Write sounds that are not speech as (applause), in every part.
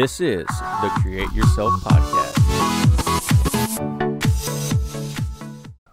This is the Create Yourself Podcast.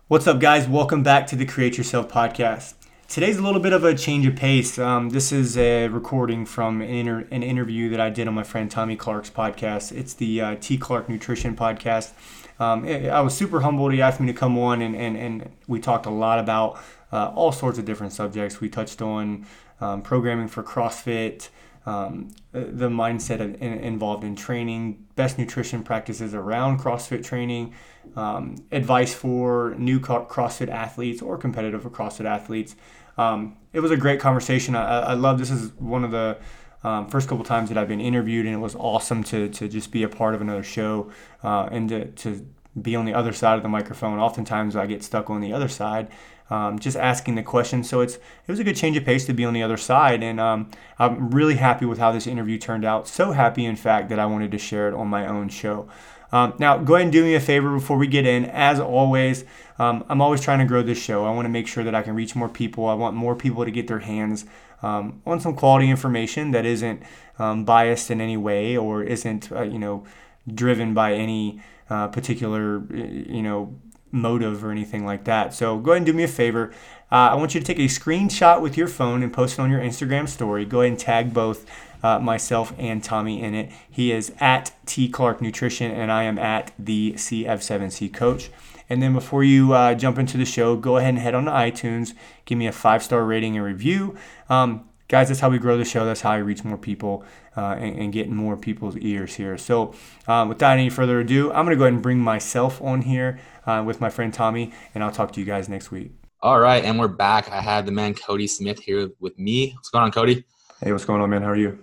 What's up, guys? Welcome back to the Create Yourself Podcast. Today's a little bit of a change of pace. Um, this is a recording from an, inter- an, interview that I did on my friend Tommy Clark's podcast. It's the uh, T. Clark Nutrition Podcast. Um, I was super humbled. He asked me to come on, and, and, and we talked a lot about uh, all sorts of different subjects. We touched on um, programming for CrossFit, um, the mindset of, in, involved in training, best nutrition practices around CrossFit training, um, advice for new CrossFit athletes or competitive CrossFit athletes. Um, it was a great conversation. I, I love this is one of the um, first couple times that I've been interviewed, and it was awesome to, to just be a part of another show uh, and to, to be on the other side of the microphone. Oftentimes I get stuck on the other side um, just asking the questions. So it's it was a good change of pace to be on the other side, and um, I'm really happy with how this interview turned out. So happy, in fact, that I wanted to share it on my own show. Um, now, go ahead and do me a favor before we get in. As always, um, I'm always trying to grow this show. I want to make sure that I can reach more people. I want more people to get their hands um, on some quality information that isn't um, biased in any way or isn't, uh, you know, driven by any uh, particular, you know, motive or anything like that. So go ahead and do me a favor. Uh, I want you to take a screenshot with your phone and post it on your Instagram story. Go ahead and tag both uh, myself and Tommy in it. He is at T Clark Nutrition, and I am at the CF7C Coach. And then before you uh, jump into the show, go ahead and head on to iTunes, give me a five star rating and review. Um, guys, that's how we grow the show. That's how I reach more people uh, and, and, get more people's ears here. So, uh, without any further ado, I'm going to go ahead and bring myself on here uh, with my friend Tommy, and I'll talk to you guys next week. All right, and we're back. I have the man Cody Smith here with me. What's going on, Cody? Hey, what's going on, man? How are you?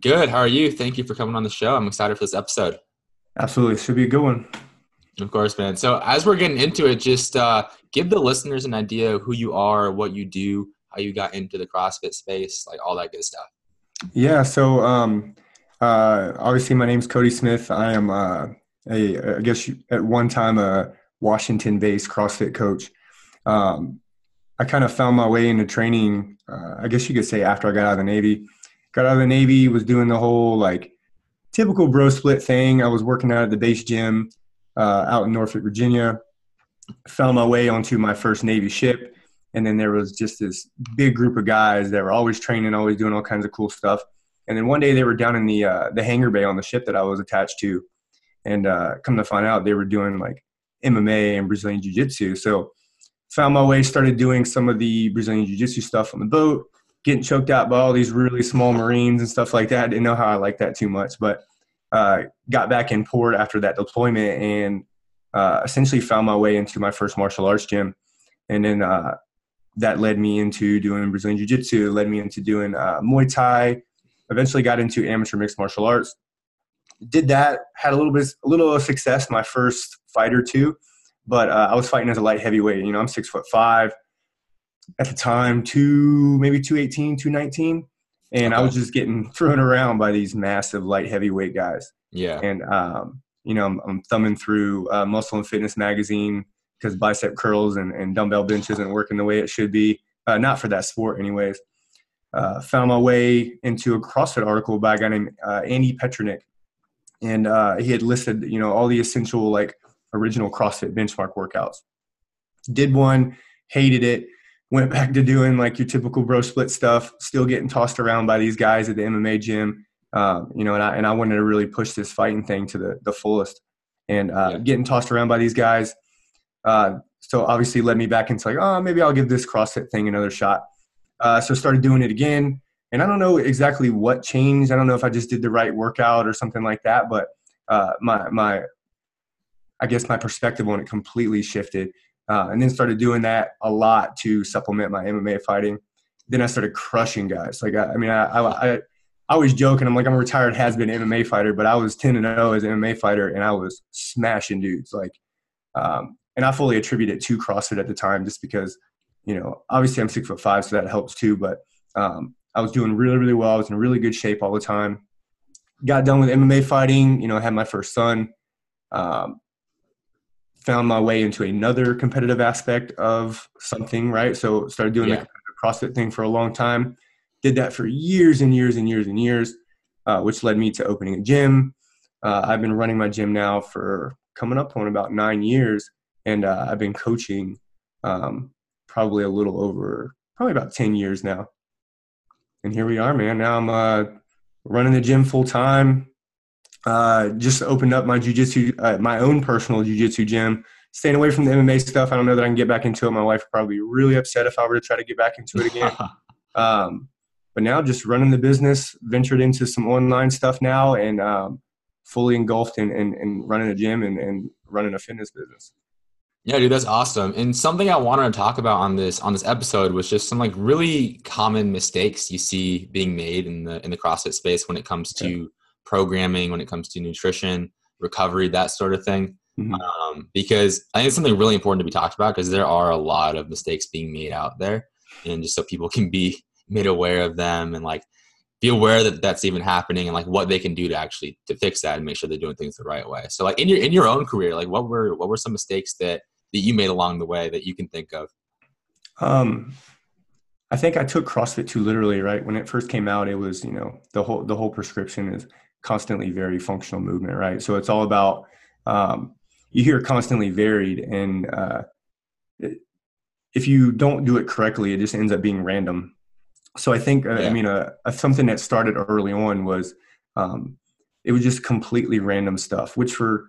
Good. How are you? Thank you for coming on the show. I'm excited for this episode. Absolutely, should be a good one. Of course, man. So as we're getting into it, just uh, give the listeners an idea of who you are, what you do, how you got into the CrossFit space, like all that good stuff. Yeah. So um, uh, obviously, my name's Cody Smith. I am uh, a, I guess at one time a Washington based CrossFit coach. Um, I kind of found my way into training, uh, I guess you could say after I got out of the Navy. Got out of the Navy, was doing the whole like typical bro split thing. I was working out at the base gym uh, out in Norfolk, Virginia. Found my way onto my first Navy ship. And then there was just this big group of guys that were always training, always doing all kinds of cool stuff. And then one day they were down in the uh, the hangar bay on the ship that I was attached to, and uh, come to find out they were doing like MMA and Brazilian Jiu Jitsu. So found my way, started doing some of the Brazilian Jiu Jitsu stuff on the boat, getting choked out by all these really small Marines and stuff like that. Didn't know how I liked that too much, but uh, got back in port after that deployment and uh, essentially found my way into my first martial arts gym. And then uh, that led me into doing Brazilian Jiu Jitsu, led me into doing uh, Muay Thai, eventually got into amateur mixed martial arts did that, had a little bit, a little of success my first fight or two, but uh, I was fighting as a light heavyweight. You know, I'm six foot five at the time, two maybe 218, 219, and okay. I was just getting (laughs) thrown around by these massive light heavyweight guys. Yeah, and um, you know, I'm, I'm thumbing through uh, Muscle and Fitness magazine because bicep curls and, and dumbbell bench isn't working the way it should be. Uh, not for that sport, anyways. Uh, found my way into a CrossFit article by a guy named uh, Andy Petranek, and uh, he had listed you know all the essential like original CrossFit benchmark workouts. Did one, hated it, went back to doing like your typical bro split stuff. Still getting tossed around by these guys at the MMA gym, um, you know. And I and I wanted to really push this fighting thing to the the fullest, and uh, yeah. getting tossed around by these guys. Uh, so obviously led me back into like, oh, maybe I'll give this CrossFit thing another shot. Uh, so started doing it again and I don't know exactly what changed. I don't know if I just did the right workout or something like that, but uh, my my I guess my perspective on it completely shifted, uh, and then started doing that a lot to supplement my MMA fighting. Then I started crushing guys. Like I, I mean, I, I, I I always joke and I'm like I'm a retired has been MMA fighter, but I was 10 and 0 as an MMA fighter, and I was smashing dudes. Like, um, and I fully attribute it to CrossFit at the time, just because you know obviously I'm six foot five, so that helps too. But um, I was doing really, really well. I was in really good shape all the time. Got done with MMA fighting. You know, I had my first son. Um, found my way into another competitive aspect of something, right? So started doing yeah. the CrossFit thing for a long time. Did that for years and years and years and years. uh, which led me to opening a gym. Uh, I've been running my gym now for coming up on about nine years, and uh, I've been coaching um, probably a little over, probably about 10 years now. And here we are, man. Now I'm uh, running the gym full time. Uh, just opened up my jujitsu, uh, my own personal jujitsu gym. Staying away from the MMA stuff. I don't know that I can get back into it. My wife would probably be really upset if I were to try to get back into it again. (laughs) um, but now just running the business, ventured into some online stuff now, and um, fully engulfed in, in, in, running a gym and, and running a fitness business. Yeah, dude, that's awesome. And something I wanted to talk about on this on this episode was just some like really common mistakes you see being made in the in the CrossFit space when it comes to yeah. programming, when it comes to nutrition, recovery, that sort of thing. Mm-hmm. Um, because I think it's something really important to be talked about because there are a lot of mistakes being made out there, and just so people can be (laughs) made aware of them and like be aware that that's even happening and like what they can do to actually to fix that and make sure they're doing things the right way. So like in your in your own career, like what were what were some mistakes that that you made along the way that you can think of? Um, I think I took CrossFit too literally. Right when it first came out, it was you know the whole the whole prescription is constantly varied functional movement. Right, so it's all about um, you hear constantly varied and uh, if you don't do it correctly it just ends up being random so i think uh, yeah. i mean uh, something that started early on was um, it was just completely random stuff which for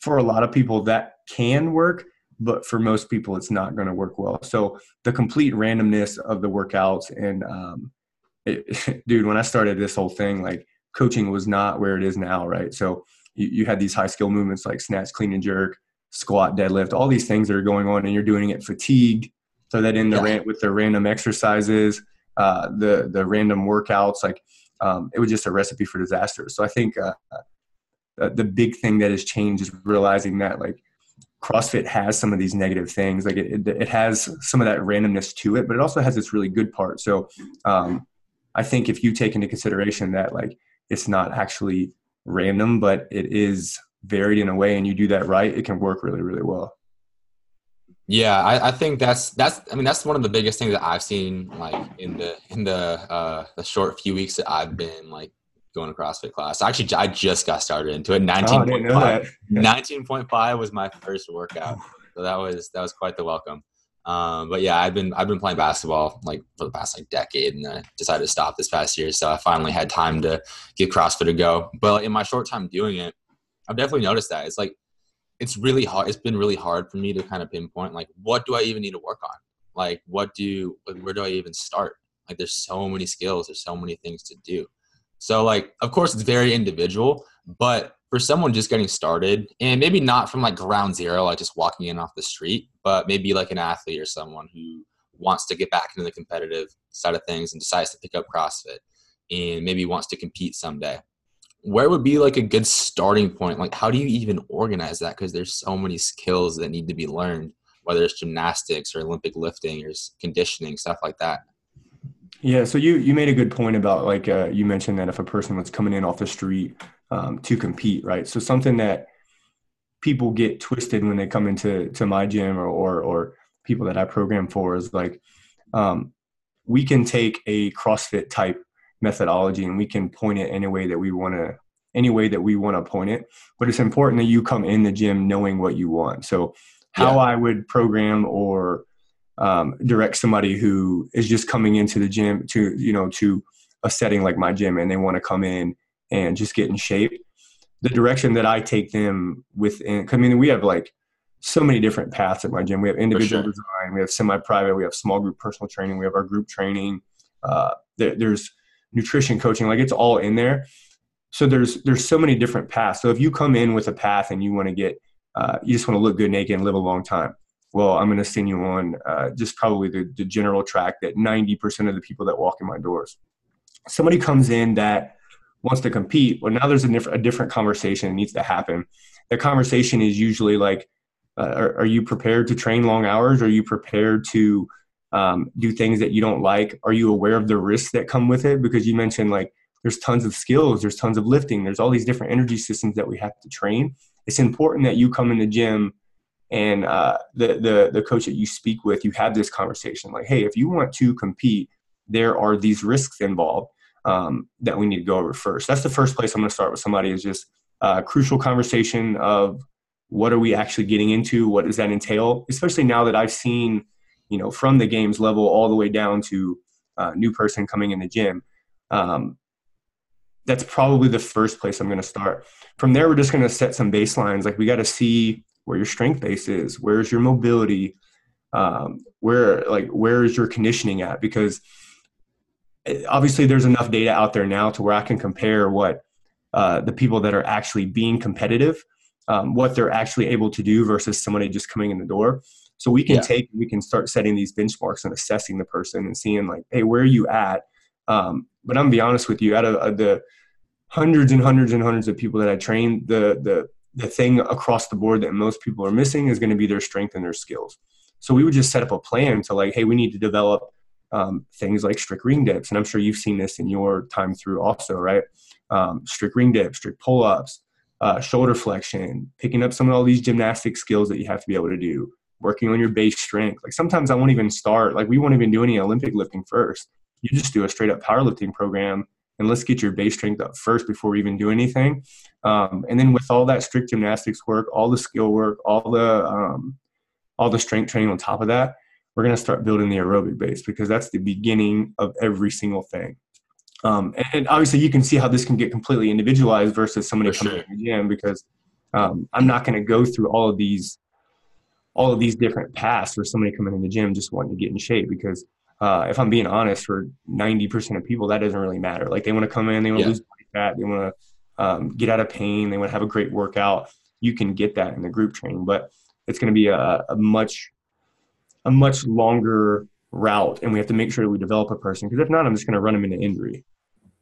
for a lot of people that can work but for most people it's not going to work well so the complete randomness of the workouts and um, it, (laughs) dude when i started this whole thing like coaching was not where it is now right so you, you had these high skill movements like snatch, clean and jerk, squat, deadlift, all these things that are going on, and you're doing it fatigued. So that in the yeah. rant with the random exercises, uh, the the random workouts, like um, it was just a recipe for disaster. So I think uh, uh, the big thing that has changed is realizing that like CrossFit has some of these negative things. Like it, it, it, has some of that randomness to it, but it also has this really good part. So um, I think if you take into consideration that like it's not actually random, but it is varied in a way, and you do that right, it can work really, really well. Yeah, I, I, think that's that's I mean that's one of the biggest things that I've seen like in the in the uh the short few weeks that I've been like going to CrossFit class. Actually I just got started into it. 19.5 19.5 was my first workout. So that was that was quite the welcome. Um, but yeah, I've been I've been playing basketball like for the past like decade, and I decided to stop this past year. So I finally had time to give CrossFit a go. But in my short time doing it, I've definitely noticed that it's like it's really hard. It's been really hard for me to kind of pinpoint like what do I even need to work on? Like what do like, where do I even start? Like there's so many skills, there's so many things to do. So like of course it's very individual, but for someone just getting started and maybe not from like ground zero like just walking in off the street but maybe like an athlete or someone who wants to get back into the competitive side of things and decides to pick up crossfit and maybe wants to compete someday where would be like a good starting point? Like how do you even organize that? Because there's so many skills that need to be learned whether it's gymnastics or olympic lifting or conditioning stuff like that yeah so you you made a good point about like uh, you mentioned that if a person was coming in off the street um, to compete, right? So something that people get twisted when they come into to my gym or or, or people that I program for is like um, we can take a CrossFit type methodology and we can point it any way that we want to any way that we want to point it but it's important that you come in the gym knowing what you want so how yeah. i would program or um, direct somebody who is just coming into the gym to you know to a setting like my gym and they want to come in and just get in shape. The direction that I take them within, I mean, we have like so many different paths at my gym. We have individual sure. design, we have semi-private, we have small group personal training, we have our group training. Uh, there, there's nutrition coaching, like it's all in there. So there's there's so many different paths. So if you come in with a path and you want to get, uh, you just want to look good naked and live a long time. Well, I'm going to send you on uh, just probably the, the general track that 90% of the people that walk in my doors. Somebody comes in that wants to compete well now there's a, diff- a different conversation that needs to happen. The conversation is usually like uh, are, are, you prepared to train long hours? Are you prepared to um, do things that you don't like? Are you aware of the risks that come with it? Because you mentioned like there's tons of skills there's tons of lifting there's all these different energy systems that we have to train. It's important that you come in the gym and uh, the, the the coach that you speak with you have this conversation like hey if you want to compete there are these risks involved um, that we need to go over first. That's the first place I'm going to start with somebody is just a crucial conversation of what are we actually getting into? What does that entail? Especially now that I've seen, you know, from the games level all the way down to a new person coming in the gym. Um, that's probably the first place I'm going to start. From there, we're just going to set some baselines. Like we got to see where your strength base is, where's your mobility, um, where like where is your conditioning at? Because eh, obviously there's enough data out there now to where I can compare what uh, the people that are actually being competitive, um, what they're actually able to do versus somebody just coming in the door. So we can yeah. take, we can start setting these benchmarks and assessing the person and seeing like, hey, where are you at? Um, but I'm gonna be honest with you, out of, the hundreds and hundreds and hundreds of people that I train, the the the thing across the board that most people are missing is going to be their strength and their skills. So we would just set up a plan to like, hey, we need to develop um, things like strict ring dips, and I'm sure you've seen this in your time through also, right? Um, strict ring dips, strict pull ups, uh, shoulder flexion, picking up some of all these gymnastic skills that you have to be able to do, working on your base strength. Like sometimes I won't even start, like we won't even do any Olympic lifting first. You just do a straight up powerlifting program and let's get your base strength up first before we even do anything. Um, and then with all that strict gymnastics work, all the skill work, all the um, all the strength training on top of that, we're going to start building the aerobic base because that's the beginning of every single thing. Um, and, and, obviously, you can see how this can get completely individualized versus somebody For coming sure. to the gym because um, I'm not going to go through all of these all of these different paths for somebody coming in the gym just wanting to get in shape because uh, if I'm being honest, for 90% of people, that doesn't really matter. Like they want to come in, they want to yeah. lose body fat, they want to um, get out of pain, they want to have a great workout. You can get that in the group training, but it's going to be a, a much a much longer route, and we have to make sure that we develop a person because if not, I'm just going to run them into injury.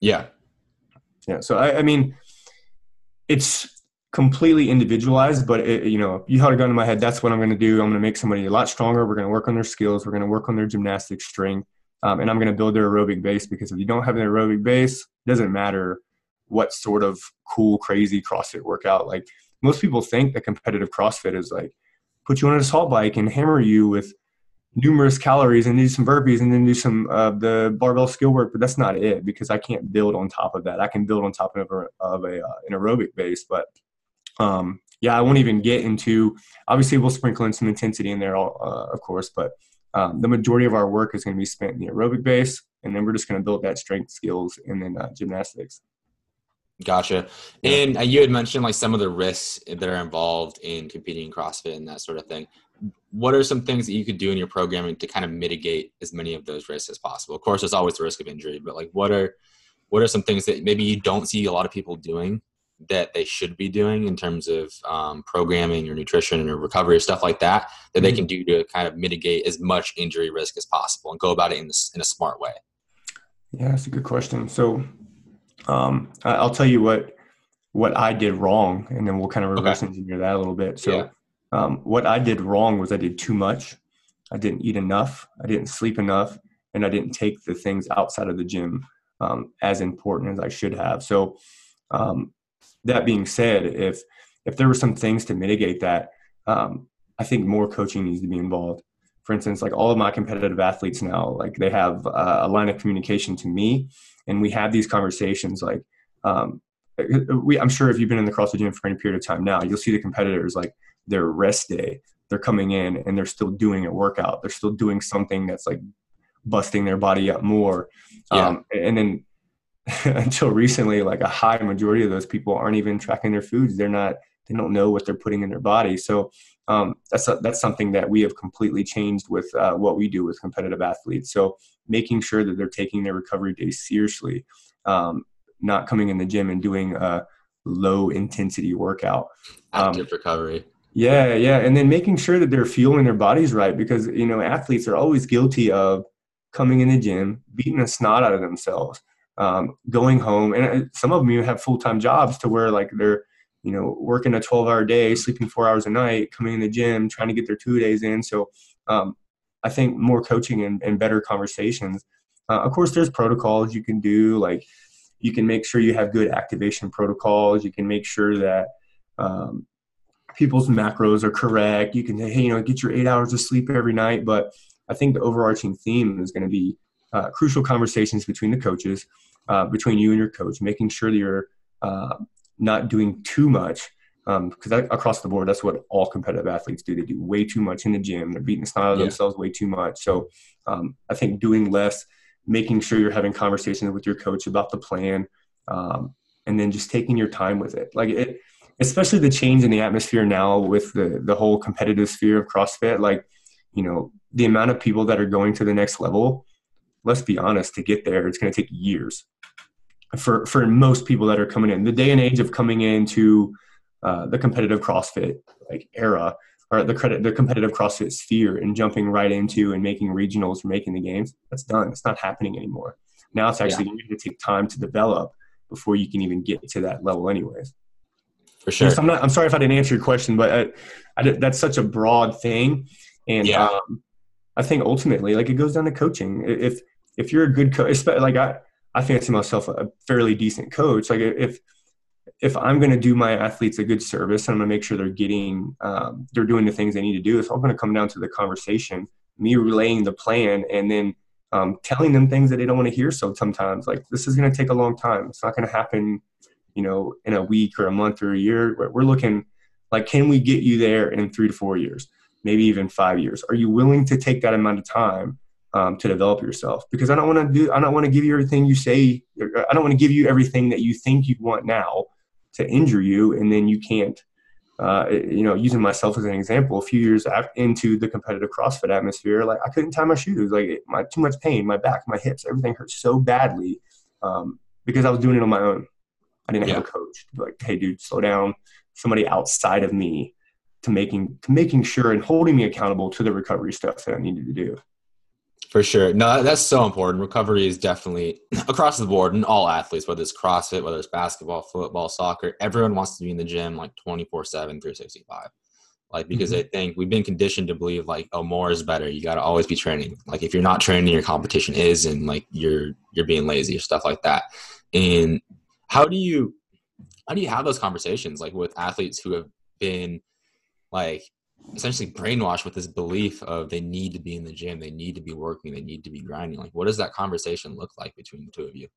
Yeah, yeah. So I, I mean, it's completely individualized, but it, you know, you held a gun to my head. That's what I'm going to do. I'm going to make somebody a lot stronger. We're going to work on their skills. We're going to work on their gymnastic strength, um, and I'm going to build their aerobic base because if you don't have an aerobic base, it doesn't matter what sort of cool, crazy CrossFit workout. Like most people think that competitive CrossFit is like put you on an assault bike and hammer you with numerous calories and do some burpees and then do some uh, the barbell skill work, but that's not it because I can't build on top of that. I can build on top of, a, of a uh, an aerobic base, but um, yeah, I won't even get into. Obviously, we'll sprinkle in some intensity in there, uh, of course, but um, the majority of our work is going to be spent in the aerobic base, and then we're just going to build that strength skills and then uh, gymnastics. Gotcha. And uh, you had mentioned like some of the risks that are involved in competing in CrossFit and that sort of thing. What are some things that you could do in your programming to kind of mitigate as many of those risks as possible? Of course, there's always the risk of injury, but like what are what are some things that maybe you don't see a lot of people doing that they should be doing in terms of um, programming or nutrition or recovery or stuff like that that they mm-hmm. can do to kind of mitigate as much injury risk as possible and go about it in, this, in a smart way yeah that's a good question so um, i'll tell you what what i did wrong and then we'll kind of reverse okay. engineer that a little bit so yeah. um, what i did wrong was i did too much i didn't eat enough i didn't sleep enough and i didn't take the things outside of the gym um, as important as i should have so um, that being said, if if there were some things to mitigate that, um, I think more coaching needs to be involved. For instance, like all of my competitive athletes now, like they have uh, a line of communication to me, and we have these conversations. Like, um, we, I'm sure if you've been in the CrossFit gym for any period of time now, you'll see the competitors like their rest day. They're coming in and they're still doing a workout. They're still doing something that's like busting their body up more. Yeah. Um, and then (laughs) until recently, like a high majority of those people aren't even tracking their foods. They're not, they don't know what they're putting in their body. So um, that's a, that's something that we have completely changed with uh, what we do with competitive athletes. So making sure that they're taking their recovery days seriously, um, not coming in the gym and doing a low intensity workout. Active um, recovery. Yeah, yeah, and then making sure that they're fueling their bodies right because you know athletes are always guilty of coming in the gym, beating a snot out of themselves um, going home. And uh, some of them even have full-time jobs to where like they're you know working a 12 hour day sleeping four hours a night coming in the gym trying to get their two days in. So um, i think more coaching and, and better conversations. Uh, of course there's protocols you can do like you can make sure you have good activation protocols. You can make sure that um, people's macros are correct. You can say hey you know get your eight hours of sleep every night. But i think the overarching theme is going to be uh, crucial conversations between the coaches, uh, between you and your coach, making sure that you're uh, not doing too much. Because um, across the board, that's what all competitive athletes do. They do way too much in the gym. They're beating the snot out of yeah. themselves way too much. So um, I think doing less, making sure you're having conversations with your coach about the plan, um, and then just taking your time with it. Like it, especially the change in the atmosphere now with the the whole competitive sphere of CrossFit. Like you know, the amount of people that are going to the next level. Let's be honest, to get there, it's going to take years for for most people that are coming in. The day and age of coming into uh, the competitive CrossFit like era or the credit the competitive CrossFit sphere and jumping right into and making regionals or making the games. That's done. It's not happening anymore. Now it's actually yeah. going to take time to develop before you can even get to that level, anyways. For sure. So I'm not. I'm sorry if I didn't answer your question, but I, I, that's such a broad thing, and yeah. um, I think ultimately, like it goes down to coaching. If if you're a good coach, like I, I fancy myself a fairly decent coach. Like if if I'm going to do my athletes a good service and I'm going to make sure they're getting um, they're doing the things they need to do, it's all going to come down to the conversation, me relaying the plan, and then um, telling them things that they don't want to hear. So sometimes, like this is going to take a long time. It's not going to happen, you know, in a week or a month or a year. We're looking like, can we get you there in three to four years, maybe even five years? Are you willing to take that amount of time? Um, to develop yourself because I don't want to do I don't want to give you everything you say I don't want to give you everything that you think you want now to injure you and then you can't uh, you know using myself as an example a few years into the competitive CrossFit atmosphere like I couldn't tie my shoes like my too much pain my back my hips everything hurt so badly um, because I was doing it on my own I didn't yeah. have a coach like hey dude slow down somebody outside of me to making to making sure and holding me accountable to the recovery stuff that I needed to do. For sure. No, that's so important. Recovery is definitely (clears throat) across the board in all athletes, whether it's CrossFit, whether it's basketball, football, soccer, everyone wants to be in the gym like 24 7, 365. Like, because mm-hmm. they think we've been conditioned to believe, like, oh, more is better. You got to always be training. Like, if you're not training, your competition is, and like you're you're being lazy or stuff like that. And how do you how do you have those conversations like with athletes who have been like essentially brainwashed with this belief of they need to be in the gym, they need to be working, they need to be grinding. Like, what does that conversation look like between the two of you?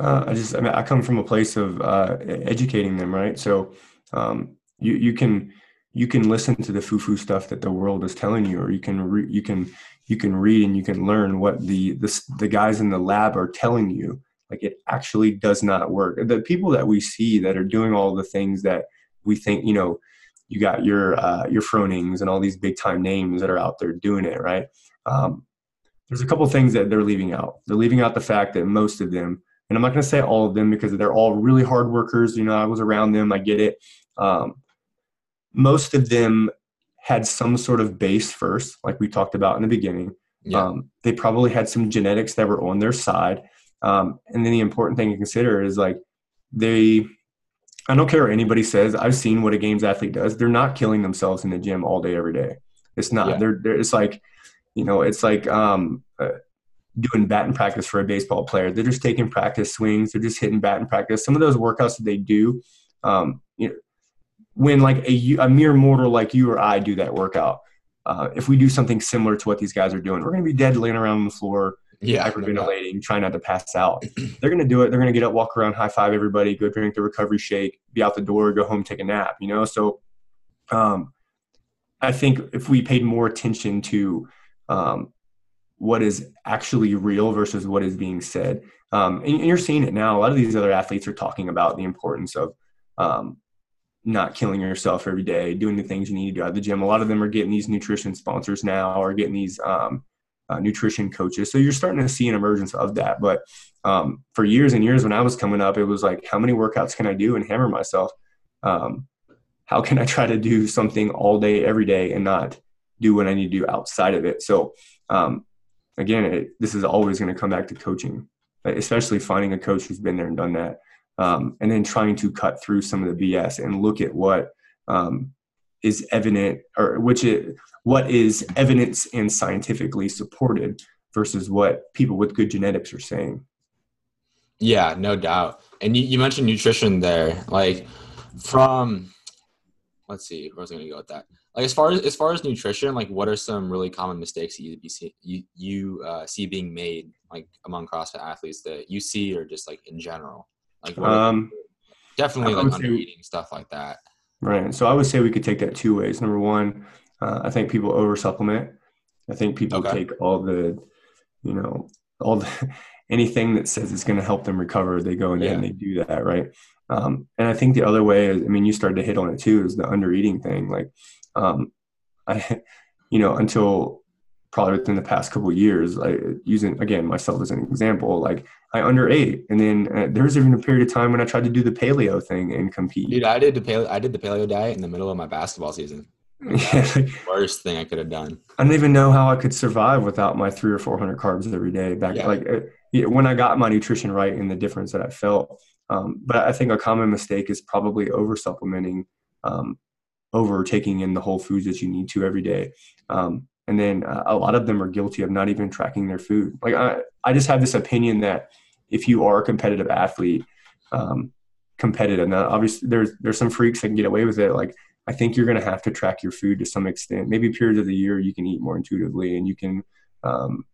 Uh, I just, I mean, I come from a place of uh, educating them, right? So um, you you can you can listen to the foo-foo stuff that the world is telling you, or you can re- you can you can read and you can learn what the the the guys in the lab are telling you. Like it actually does not work. The people that we see that are doing all the things that we think, you know, you got your uh, your Fronings and all these big time names that are out there doing it, right? Um, there's a couple things that they're leaving out. They're leaving out the fact that most of them, and I'm not going to say all of them because they're all really hard workers. You know, I was around them, I get it. Um, most of them had some sort of base first, like we talked about in the beginning. Yeah. Um, they probably had some genetics that were on their side. Um, and then the important thing to consider is like they I don't care what anybody says. I've seen what a games athlete does. They're not killing themselves in the gym all day, every day. It's not. Yeah. They're, they're, It's like, you know, it's like um, uh, doing batting practice for a baseball player. They're just taking practice swings. They're just hitting batting practice. Some of those workouts that they do, um, you know, when like a, a mere mortal like you or I do that workout, uh, if we do something similar to what these guys are doing, we're going to be dead laying around on the floor yeah, hyperventilating, trying not to pass out. (clears throat) They're going to do it. They're going to get up, walk around, high five everybody, go drink the recovery shake, be out the door, go home, take a nap. You know, so um, I think if we paid more attention to um, what is actually real versus what is being said, um, and, and, you're seeing it now. A lot of these other athletes are talking about the importance of um, not killing yourself every day, doing the things you need to do at the gym. A lot of them are getting these nutrition sponsors now, or getting these um, uh, nutrition coaches. So you're starting to see an emergence of that. But um, for years and years when I was coming up, it was like, how many workouts can I do and hammer myself? Um, how can I try to do something all day, every day, and not do what I need to do outside of it? So um, again, it, this is always going to come back to coaching, especially finding a coach who's been there and done that. Um, and then trying to cut through some of the BS and look at what um, is evident or which it what is evidence and scientifically supported versus what people with good genetics are saying yeah no doubt and you, you mentioned nutrition there like from let's see where was i going to go with that like as far as as far as nutrition, like what are some really common mistakes that you see you you uh, see being made like among CrossFit athletes that you see or just like in general? Like what Um, definitely like under eating stuff like that. Right. So I would say we could take that two ways. Number one, uh, I think people over supplement. I think people Okay. take all the, you know, all the (laughs) anything that says it's going to help them recover, they go in there and they do that. Right. Um, and I think the other way is, I mean, you started to hit on it too, is the under eating thing. Like, um, (laughs) I, you know, until probably within the past couple of years, like using again myself as an example, like I underate, and then uh, there was even a period of time when I tried to do the paleo thing and compete. Dude, I did the paleo I did the paleo diet in the middle of my basketball season. (laughs) Yeah, Worst thing I could have done. I don't even know how I could survive without my three or four hundred carbs every day. Back Yeah. like uh, when I got my nutrition right and the difference that I felt. Um, but I think a common mistake is probably over supplementing, um, over taking in the whole foods that you need to every day. Um, and then uh, a lot of them are guilty of not even tracking their food. Like I, I just have this opinion that if you are a competitive athlete, um, competitive. Now, obviously, there's there's some freaks that can get away with it. Like I think you're going to have to track your food to some extent. Maybe periods of the year you can eat more intuitively, and you can, um,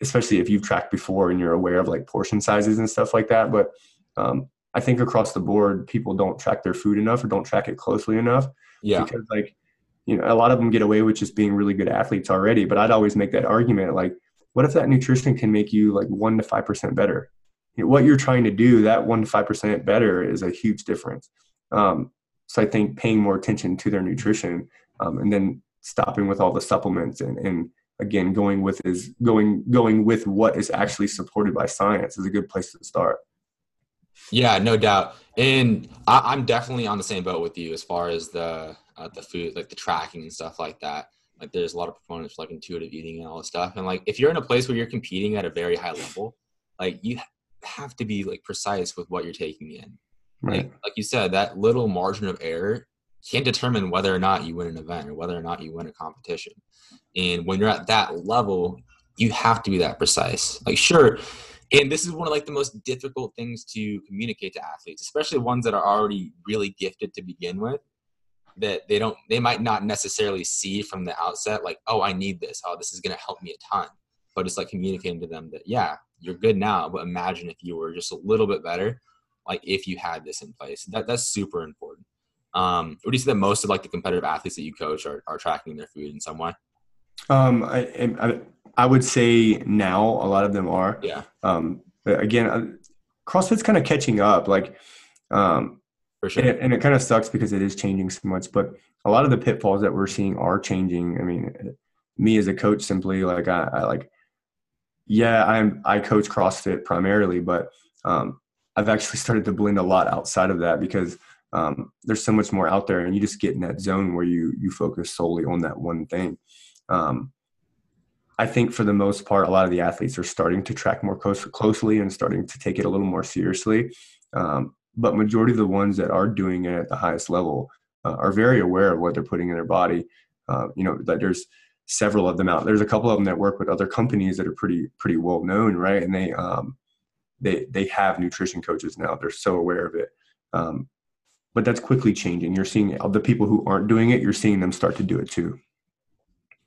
especially if you've tracked before and you're aware of like portion sizes and stuff like that. But um, I think across the board, people don't track their food enough or don't track it closely enough Yeah. because like you know a lot of them get away with just being really good athletes already. But I'd always make that argument like, what if that nutrition can make you like one to five percent better? You know, what you're trying to do, that one to five percent better, is a huge difference. Um, so I think paying more attention to their nutrition um, and then stopping with all the supplements and, and again going with is going going with what is actually supported by science is a good place to start. Yeah, no doubt. And I, I'm definitely on the same boat with you as far as the uh, the food, like the tracking and stuff like that. Like, there's a lot of proponents for like intuitive eating and all this stuff. And like, if you're in a place where you're competing at a very high level, like you have to be like precise with what you're taking in. Right. Like, like you said, that little margin of error can determine whether or not you win an event or whether or not you win a competition. And when you're at that level, you have to be that precise. Like, sure, and this is one of like the most difficult things to communicate to athletes, especially ones that are already really gifted to begin with. That they don't, they might not necessarily see from the outset, like, oh, I need this. Oh, this is going to help me a ton. But it's like communicating to them that, yeah, you're good now, but imagine if you were just a little bit better like if you had this in place. That that's super important. Um, would you say that most of like the competitive athletes that you coach are, are tracking their food in some way? Um, I, I I would say now a lot of them are. Yeah, Um, but again, uh, CrossFit's kind of catching up. Like, um, for sure. and it, and it kind of sucks because it is changing so much. But a lot of the pitfalls that we're seeing are changing. I mean, me as a coach, simply like I, I like, yeah, I'm I coach CrossFit primarily, but um, I've actually started to blend a lot outside of that because um, there's so much more out there, and you just get in that zone where you you focus solely on that one thing. Um, I think for the most part, a lot of the athletes are starting to track more close, closely and starting to take it a little more seriously. Um, but majority of the ones that are doing it at the highest level uh, are very aware of what they're putting in their body. Uh, you know, that there's several of them out. There's a couple of them that work with other companies that are pretty pretty well known, right? And they um, they they have nutrition coaches now. They're so aware of it. Um, but that's quickly changing. You're seeing the people who aren't doing it. You're seeing them start to do it too.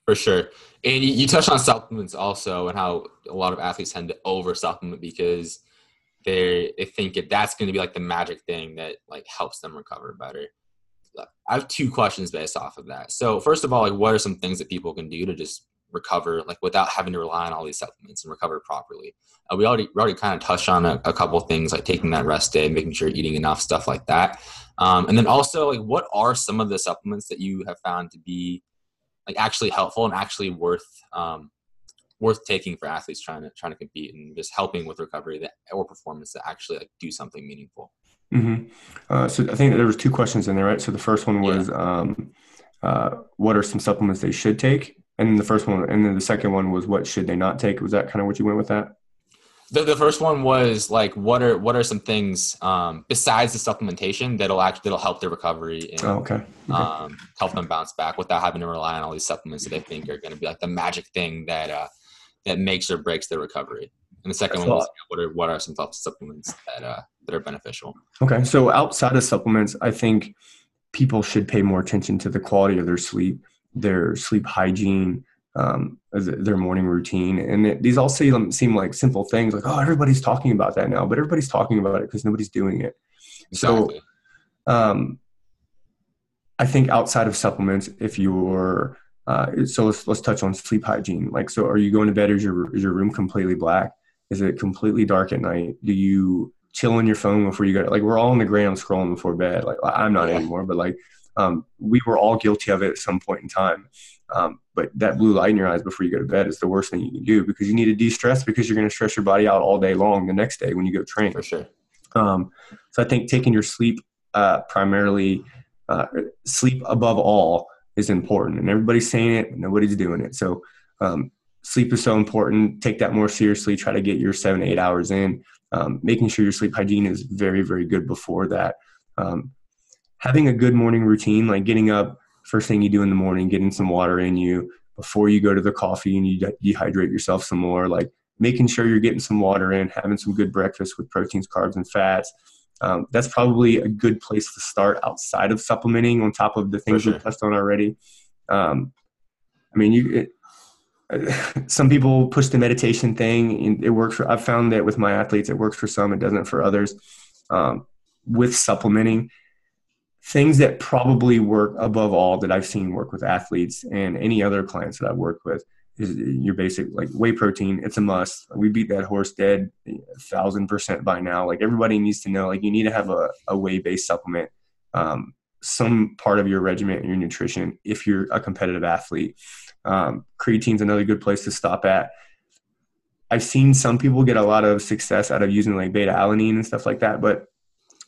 For sure. And you, you touched on supplements also and how a lot of athletes tend to over supplement because they they think it, that's going to be like the magic thing that like helps them recover better. I have two questions based off of that. So first of all, like what are some things that people can do to just recover like without having to rely on all these supplements and recover properly? Uh, we already we already kind of touched on a, a couple things like taking that rest day, making sure you're eating enough stuff like that. Um, and then also like what are some of the supplements that you have found to be like actually helpful and actually worth um, worth taking for athletes trying to trying to compete and just helping with recovery that or performance to actually like do something meaningful. hmm Uh, so I think there was two questions in there, right? So the first one was, um, uh, what are some supplements they should take? And then the first one, and then the second one was, what should they not take? Was that kind of what you went with that? The, the first one was like what are what are some things um, besides the supplementation that'll actually that'll help their recovery and Oh, okay. okay. um, help them bounce back without having to rely on all these supplements that they think are going to be like the magic thing that uh, that makes or breaks their recovery. And the second That's one was what are what are some supplements that uh, that are beneficial? Okay. So outside of supplements, I think people should pay more attention to the quality of their sleep, their sleep hygiene, um, their morning routine. And it, these all seem, seem like simple things like, oh, everybody's talking about that now, but everybody's talking about it because nobody's doing it. Exactly. So, um, I think outside of supplements, if you're, uh, so let's, let's touch on sleep hygiene. Like, so are you going to bed? Is your, is your room completely black? Is it completely dark at night? Do you chill on your phone before you go? To, Like, we're all on the ground scrolling before bed. Like, I'm not anymore, but like, um, we were all guilty of it at some point in time. Um, but that blue light in your eyes before you go to bed is the worst thing you can do because you need to de-stress because you're going to stress your body out all day long the next day when you go train. For sure. Um, so I think taking your sleep uh, primarily, uh, sleep above all is important, and everybody's saying it, but nobody's doing it. So um, sleep is so important. Take that more seriously. Try to get your seven eight hours in. Um, making sure your sleep hygiene is very very good before that. Um, having a good morning routine, like getting up first thing you do in the morning, getting some water in you before you go to the coffee and you dehydrate yourself some more, like making sure you're getting some water in, having some good breakfast with proteins, carbs, and fats. Um, that's probably a good place to start outside of supplementing on top of the things sure. we've touched on already. Um, I mean, you, it, (laughs) some people push the meditation thing. And it works for, I've found that with my athletes, it works for some, it doesn't for others. Um, with supplementing, things that probably work above all that I've seen work with athletes and any other clients that I've worked with is your basic like whey protein. It's a must. We beat that horse dead a thousand percent by now. Like everybody needs to know, like you need to have a, a whey based supplement, um, some part of your regimen and your nutrition if you're a competitive athlete. Um, creatine's another good place to stop at. I've seen some people get a lot of success out of using like beta alanine and stuff like that, but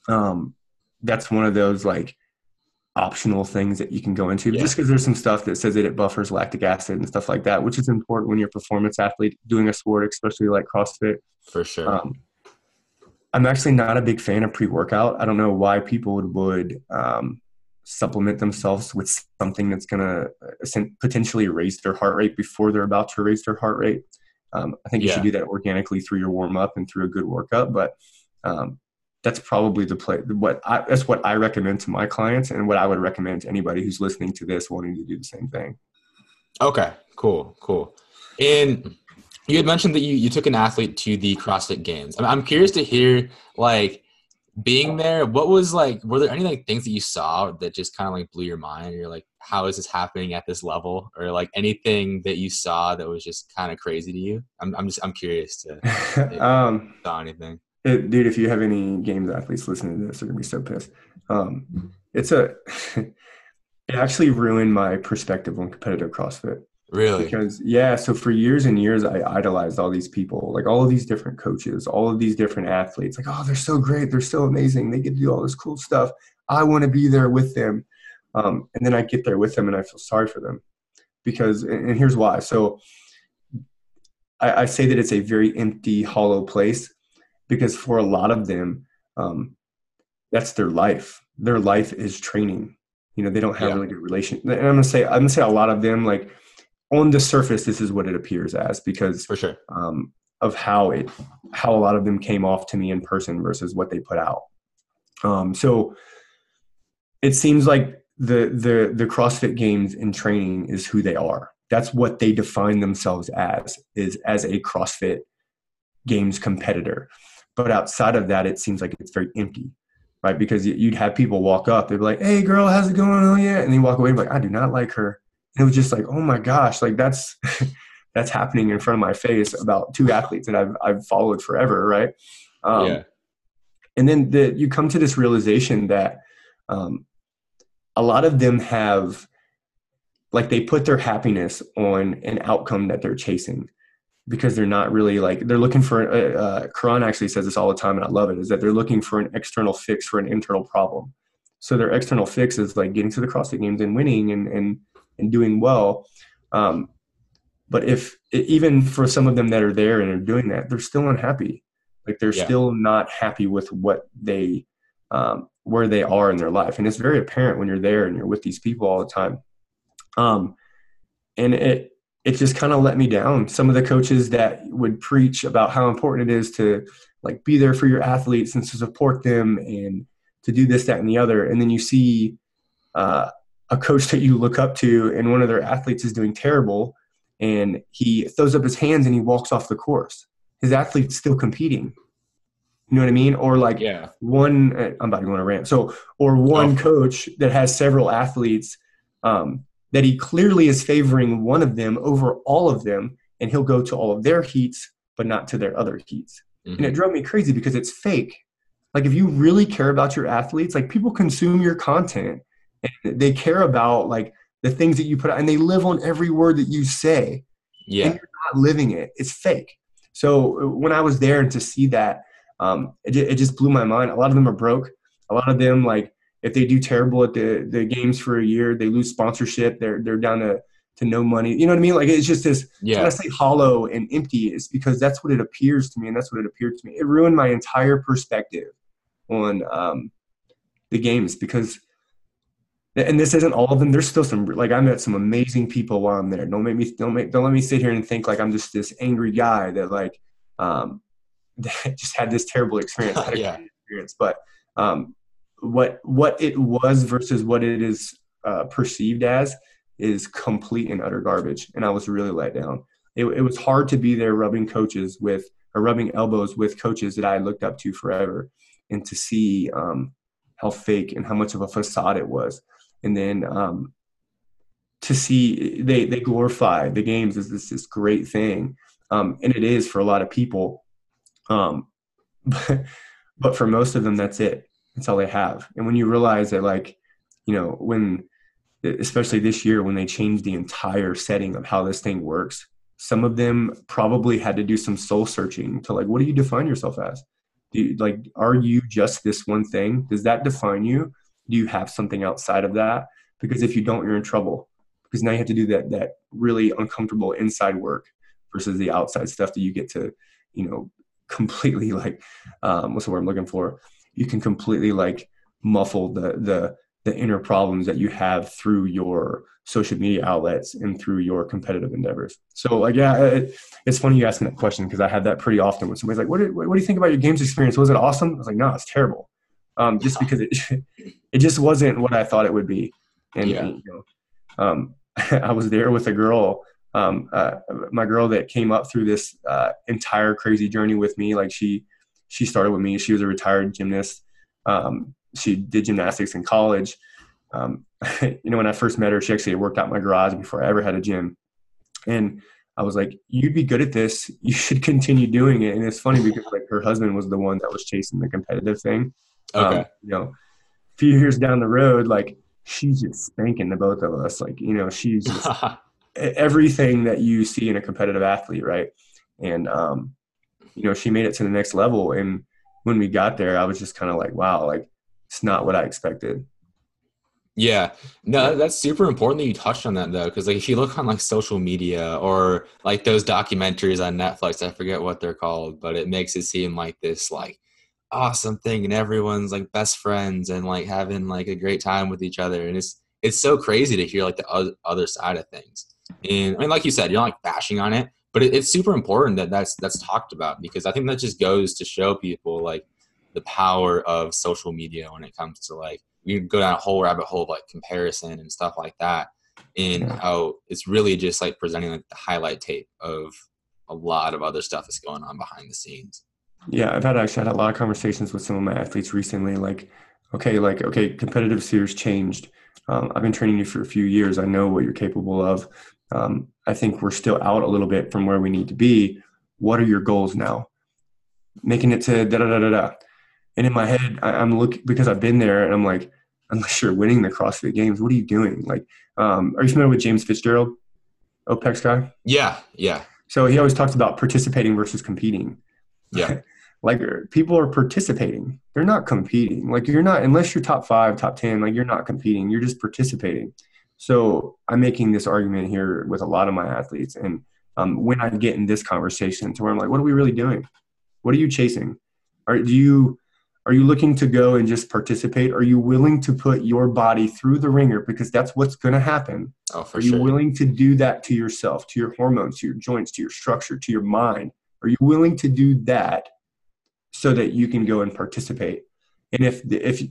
um, that's one of those like optional things that you can go into yeah. just because there's some stuff that says that it buffers lactic acid and stuff like that which is important when you're a performance athlete doing a sport especially like crossfit for sure um, i'm actually not a big fan of pre-workout i don't know why people would, would um, supplement themselves with something that's going to uh, potentially raise their heart rate before they're about to raise their heart rate um, i think you yeah. should do that organically through your warm-up and through a good workout but um, that's probably the play what I, that's what I recommend to my clients and what I would recommend to anybody who's listening to this wanting to do the same thing. Okay, cool, cool. And you had mentioned that you, you took an athlete to the CrossFit Games. I'm, I'm curious to hear like being there. What was like? Were there any like things that you saw that just kind of like blew your mind? You're like, how is this happening at this level? Or like anything that you saw that was just kind of crazy to you? I'm I'm just I'm curious to (laughs) um, saw anything it, dude, if you have any games athletes listening to this, they're gonna be so pissed. Um, it's a, (laughs) it actually ruined my perspective on competitive CrossFit. Really? Because yeah, so for years and years, I idolized all these people, like all of these different coaches, all of these different athletes. Like, oh, they're so great, they're so amazing, they get to do all this cool stuff. I want to be there with them. Um, and then I get there with them, and I feel sorry for them because, and here's why. So I, I say that it's a very empty, hollow place because for a lot of them, um, that's their life. Their life is training. You know, they don't have yeah. really good relation. And I'm gonna say, I'm gonna say a lot of them, like on the surface, this is what it appears as because for sure um, of how it, how a lot of them came off to me in person versus what they put out. Um, so it seems like the the the CrossFit Games and training is who they are. That's what they define themselves as is as a CrossFit Games competitor. But outside of that, it seems like it's very empty, right? Because you'd have people walk up, they'd be like, "Hey, girl, how's it going? Oh yeah," and they walk away like, "I do not like her." And it was just like, "Oh my gosh!" Like that's (laughs) that's happening in front of my face about two athletes that I've I've followed forever, right? Um, yeah. And then the, you come to this realization that um, a lot of them have like they put their happiness on an outcome that they're chasing because they're not really like they're looking for uh, uh, Quran actually says this all the time and I love it is that they're looking for an external fix for an internal problem. So their external fix is like getting to the CrossFit Games and winning and and and doing well. Um, but if even for some of them that are there and are doing that, they're still unhappy. Like they're yeah. still not happy with what they um, where they are in their life, and it's very apparent when you're there and you're with these people all the time. Um, and it it just kind of let me down. Some of the coaches that would preach about how important it is to like be there for your athletes and to support them and to do this, that, and the other. And then you see uh, a coach that you look up to and one of their athletes is doing terrible and he throws up his hands and he walks off the course his athlete's still competing you know what i mean or like Yeah. one uh, i'm about to go on a rant so or one Oh. coach that has several athletes um, that he clearly is favoring one of them over all of them and he'll go to all of their heats but not to their other heats. And it drove me crazy because it's fake. Like if you really care about your athletes like people consume your content and they care about like the things that you put out and they live on every word that you say. Yeah. and you're not living it. It's fake. So uh, when i was there and to see that um, it, it just blew my mind. A lot of them are broke. A lot of them like if they do terrible at the, the games for a year they lose sponsorship they're they're down to to no money you know what i mean like it's just this when Yeah. I say hollow and empty, it's because that's what it appears to me, and that's what it appeared to me. It ruined my entire perspective on um, the games because, and this isn't all of them. There's still some like I met some amazing people while I'm there. Don't make me don't make don't let me sit here and think like I'm just this angry guy that like um, that (laughs) just had this terrible experience. (laughs) Yeah. experience, but um, what what it was versus what it is uh, perceived as is complete and utter garbage, and I was really let down. It, it was hard to be there rubbing coaches with or rubbing elbows with coaches that I looked up to forever, and to see um, how fake and how much of a facade it was, and then um, to see they they glorify the games as this this great thing, um, and it is for a lot of people, um, but (laughs) but for most of them that's it. That's all they have. And when you realize that, like, you know, when especially this year when they changed the entire setting of how this thing works some of them probably had to do some soul searching to like what do you define yourself as? Do you, like are you just this one thing? Does that define you? Do you have something outside of that? Because if you don't you're in trouble. Because now you have to do that that really uncomfortable inside work versus the outside stuff that you get to you know completely like um, what's the word i'm looking for you can completely like muffle the the the inner problems that you have through your social media outlets and through your competitive endeavors. So like, yeah, it, it's funny you asking that question because I have that pretty often when somebody's like, what do, what do you think about your games experience? Was it awesome? I was like, no, it's terrible. Um, just because it, (laughs) it just wasn't what I thought it would be. And, Yeah. and, you know, um, (laughs) I was there with a girl, um, uh, my girl that came up through this uh, entire crazy journey with me. Like she, she started with me. She was a retired gymnast. Um, she did gymnastics in college. Um, (laughs) you know, when I first met her, she actually worked out my garage before I ever had a gym. And I was like, you'd be good at this. (laughs) You should continue doing it. And it's funny because like her husband was the one that was chasing the competitive thing. Okay. Um, you know, a few years down the road, like she's just spanking the both of us. Like, you know, she's just (laughs) everything that you see in a competitive athlete, right? And um, you know, she made it to the next level. And when we got there, I was just kind of like, wow, like it's not what I expected. Yeah, no, that's super important that you touched on that though, because like if you look on like social media or like those documentaries on Netflix, I forget what they're called, but it makes it seem like this like awesome thing, and everyone's like best friends and like having like a great time with each other, and it's it's so crazy to hear like the other side of things. And I mean, like you said, you're not like bashing on it, but it, it's super important that that's that's talked about because I think that just goes to show people like the power of social media when it comes to like you go down a whole rabbit hole of like comparison and stuff like that and Yeah. how it's really just like presenting like the highlight tape of a lot of other stuff that's going on behind the scenes Yeah, I've had actually had a lot of conversations with some of my athletes recently. Like, okay, like okay, competitive spheres changed. Um, I've been training you for a few years. I know what you're capable of. Um, I think we're still out a little bit from where we need to be. What are your goals now? Making it to da da da da da. And in my head, I, I'm looking because I've been there, and I'm like, (laughs) unless you're winning the CrossFit Games, what are you doing? Like, um, are you familiar with James Fitzgerald, OPEX guy? yeah yeah So he always talks about participating versus competing. Yeah. (laughs) like people are participating. They're not competing. Like you're not unless you're top 5, top 10, like you're not competing. You're just participating. So I'm making this argument here with a lot of my athletes and um, when I get in this conversation to where I'm like, what are we really doing? What are you chasing? Are do you are you looking to go and just participate? Are you willing to put your body through the ringer because that's what's going to happen? oh for Are you sure willing to do that to yourself, to your hormones, to your joints, to your structure, to your mind? Are you willing to do that so that you can go and participate? And if if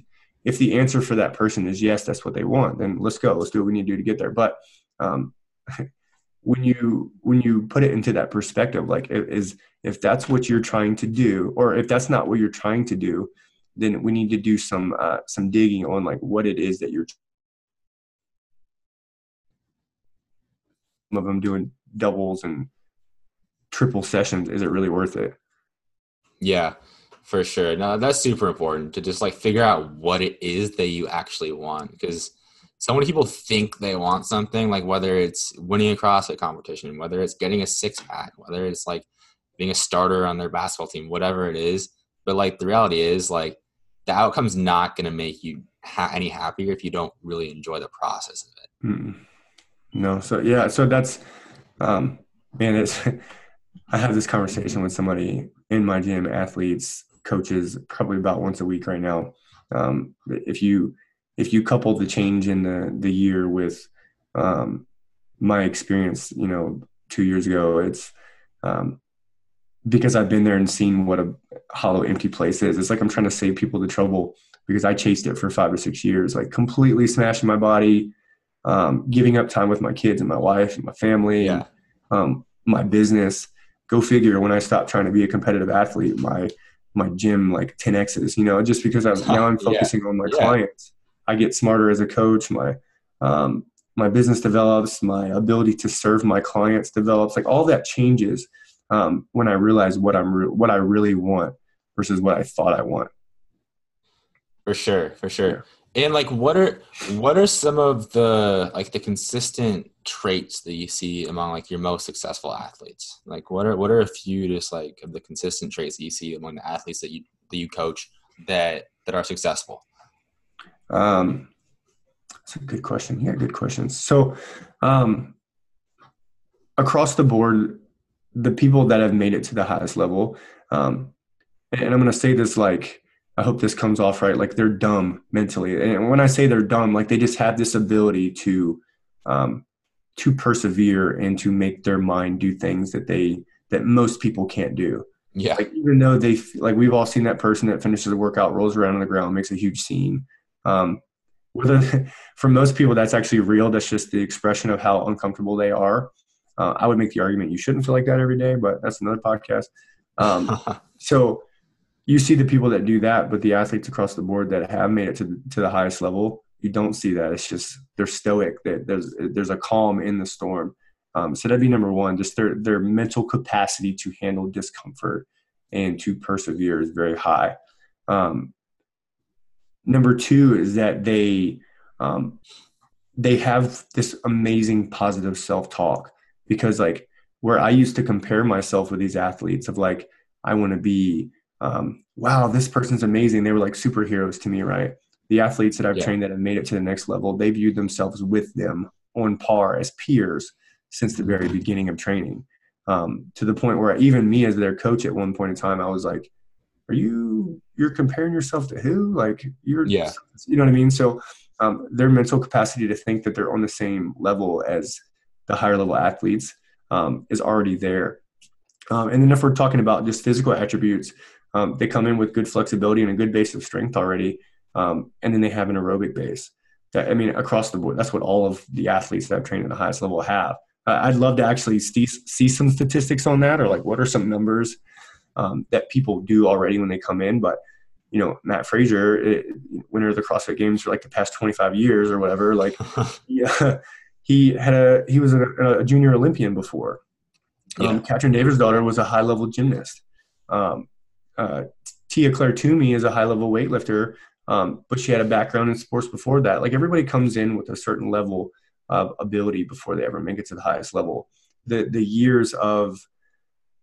if the answer for that person is yes, that's what they want, then let's go. Let's do what we need to do to get there. But um, (laughs) when you when you put it into that perspective, like is if that's what you're trying to do, or if that's not what you're trying to do, then we need to do some uh, some digging on like what it is that you're. Some of them doing doubles and triple sessions. Is it really worth it? Yeah, for sure. No, that's super important to just like figure out what it is that you actually want because so many people think they want something like whether it's winning a CrossFit competition, whether it's getting a six pack, whether it's like being a starter on their basketball team, whatever it is. But like the reality is like the outcome's not going to make you ha- any happier if you don't really enjoy the process of it. Mm. No, so yeah, so that's um man, it's (laughs) I have this conversation with somebody in my gym, athletes, coaches probably about once a week right now. Um, if you if you couple the change in the the year with um, my experience, you know, two years ago, it's um, because I've been there and seen what a hollow, empty place is. It's like I'm trying to save people the trouble because I chased it for five or six years, like completely smashing my body, um, giving up time with my kids and my wife and my family, yeah. and, um, my business. Go figure. When I stopped trying to be a competitive athlete, my my gym like 10x's, you know, just because I'm now I'm (laughs) focusing yeah. on my yeah. clients. I get smarter as a coach. My um, my business develops. My ability to serve my clients develops. Like all that changes um, when I realize what I'm re- what I really want versus what I thought I want. For sure, for sure. And like, what are what are some of the like the consistent traits that you see among like your most successful athletes? Like, what are what are a few just like of the consistent traits that you see among the athletes that you that you coach that that are successful? Um, that's a good question. Yeah, good questions. So, um, across the board, the people that have made it to the highest level, um, and I'm going to say this like I hope this comes off right. Like they're dumb mentally, and when I say they're dumb, like they just have this ability to um, to persevere and to make their mind do things that they that most people can't do. Yeah. Like even though they like we've all seen that person that finishes a workout, rolls around on the ground, makes a huge scene. Um, whether (laughs) for most people that's actually real, that's just the expression of how uncomfortable they are. Uh, I would make the argument you shouldn't feel like that every day, but that's another podcast. Um, (laughs) so you see the people that do that, but the athletes across the board that have made it to the, to the highest level, you don't see that. It's just they're stoic. There's there's a calm in the storm. Um, so that'd be number one. Just their their mental capacity to handle discomfort and to persevere is very high. Um, number two is that they um, they have this amazing positive self talk because like where I used to compare myself with these athletes of like I want to be um, wow, this person's amazing. They were like superheroes to me, right? The athletes that I've yeah. trained that have made it to the next level, they viewed themselves with them on par as peers since the very beginning of training. Um, to the point where even me as their coach at one point in time, I was like, "Are you you're comparing yourself to who? Like you're yeah, you know what I mean?" So um, their mental capacity to think that they're on the same level as the higher level athletes um, is already there. Um, and then if we're talking about just physical attributes, um, they come in with good flexibility and a good base of strength already, um, and then they have an aerobic base. That I mean, across the board, that's what all of the athletes that I've trained at the highest level have. Uh, I'd love to actually see, see some statistics on that, or like what are some numbers um, that people do already when they come in. But you know, Mat Fraser, it, winner of the CrossFit Games for like the past 25 years or whatever, like (laughs) yeah, (laughs) he had a he was a, a junior Olympian before. Um, yeah. Katrin Davidsdottir was a high level gymnast. Um, uh, Tia-Clair Toomey is a high level weightlifter, um, but she had a background in sports before that. Like everybody comes in with a certain level of ability before they ever make it to the highest level. The the years of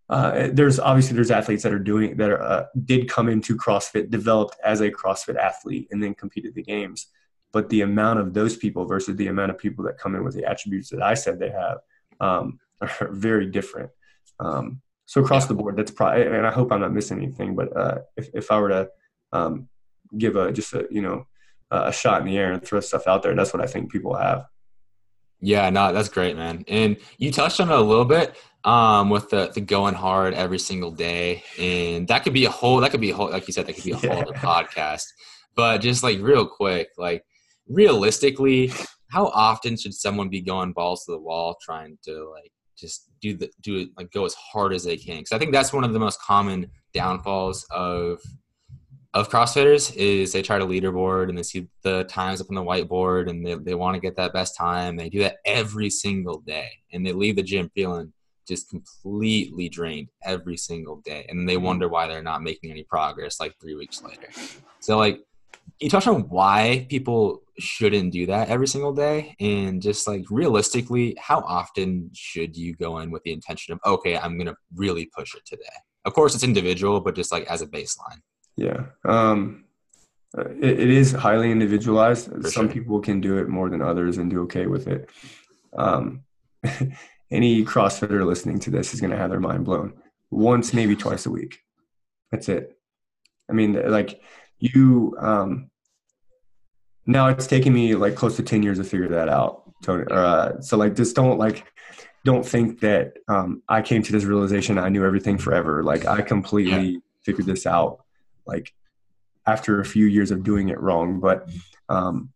uh, there's obviously there's athletes that are doing that are, uh, did come into CrossFit, developed as a CrossFit athlete, and then competed the games. But the amount of those people versus the amount of people that come in with the attributes that I said they have um, (laughs) are very different. Um, so across the board, that's probably, and I hope I'm not missing anything. But uh, if if I were to um, give a just a you know a shot in the air and throw stuff out there, that's what I think people have. Yeah, no, that's great, man. And you touched on it a little bit um, with the, the going hard every single day, and that could be a whole. That could be a whole, like you said, that could be a whole (laughs) yeah. other podcast. but just like real quick, like realistically, how often should someone be going balls to the wall trying to like just do the do it like go as hard as they can? Because I think that's one of the most common downfalls of of CrossFitters is they try to leaderboard and they see the times up on the whiteboard and they, they want to get that best time. They do that every single day and they leave the gym feeling just completely drained every single day. And they mm-hmm. wonder why they're not making any progress like three weeks later. So like you touched on why people shouldn't do that every single day and just like realistically, how often should you go in with the intention of, okay, I'm going to really push it today? Of course it's individual, but just like as a baseline. Yeah. Um, it, it is highly individualized. For Some sure. people can do it more than others and do okay with it. Um, (laughs) any CrossFitter listening to this is going to have their mind blown once, maybe twice a week. That's it. I mean, like you, um, now it's taken me like close to 10 years to figure that out, Tommy. Uh, so like, just don't like, don't think that um, I came to this realization I knew everything forever. Like I completely figured this out like after a few years of doing it wrong. But um,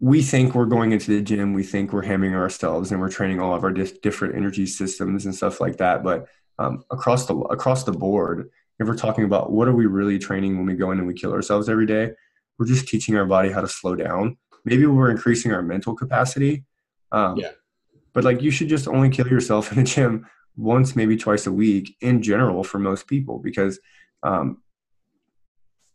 we think we're going into the gym, we think we're hammering ourselves, and we're training all of our dis- different energy systems and stuff like that. But um, across the across the board, if we're talking about what are we really training when we go in and we kill ourselves every day, we're just teaching our body how to slow down. Maybe we're increasing our mental capacity. Um, Yeah. But like you should just only kill yourself (laughs) in the gym once, maybe twice a week in general for most people because um,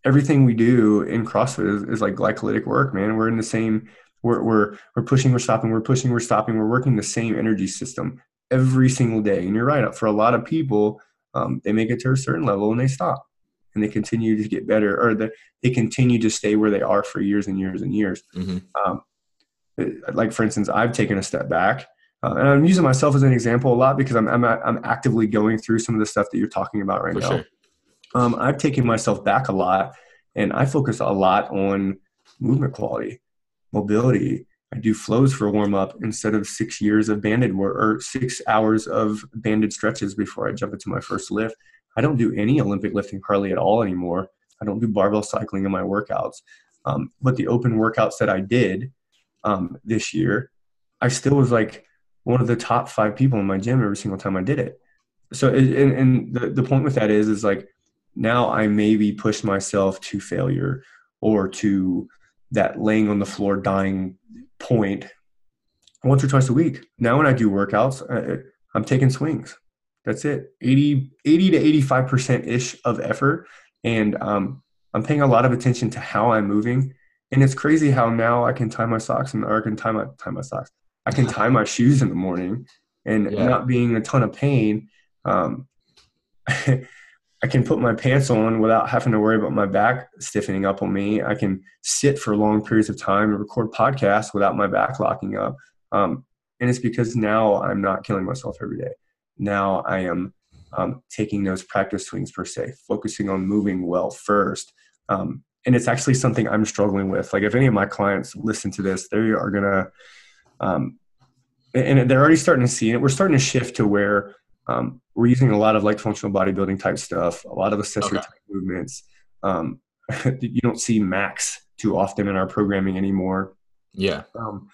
everything we do in CrossFit is, is like glycolytic work, man. We're in the same, we're, we're, we're pushing, we're stopping, we're pushing, we're stopping, we're working the same energy system every single day. And you're right, for a lot of people, um, they make it to a certain level and they stop and they continue to get better or they, they continue to stay where they are for years and years and years. hmm Um, like for instance, I've taken a step back, uh, and I'm using myself as an example a lot because I'm, I'm I'm actively going through some of the stuff that you're talking about right For now. sure. Um, I've taken myself back a lot, and I focus a lot on movement quality, mobility. I do flows for warm up instead of six years of banded work or six hours of banded stretches before I jump into my first lift. I don't do any Olympic lifting hardly at all anymore. I don't do barbell cycling in my workouts. Um, but the open workouts that I did um, this year, I still was like one of the top five people in my gym every single time I did it. So, and, and the, the point with that is, is like now I maybe push myself to failure or to that laying on the floor dying point once or twice a week. Now, when I do workouts, I, I'm taking swings. That's it. 80, 80 to 85% ish of effort. And um, I'm paying a lot of attention to how I'm moving. And it's crazy how now I can tie my socks and or I can tie my tie my socks. I can tie my (laughs) shoes in the morning and Yeah. not being a ton of pain. Um, (laughs) I can put my pants on without having to worry about my back stiffening up on me. I can sit for long periods of time and record podcasts without my back locking up. Um, and it's because now I'm not killing myself every day. Now I am um, taking those practice swings per se, focusing on moving well first. Um, and it's actually something I'm struggling with. Like if any of my clients listen to this, they are gonna, um, and they're already starting to see it. We're starting to shift to where um, we're using a lot of like functional bodybuilding type stuff, a lot of accessory Okay. type movements. Um, (laughs) you don't see max too often in our programming anymore. Yeah. Um,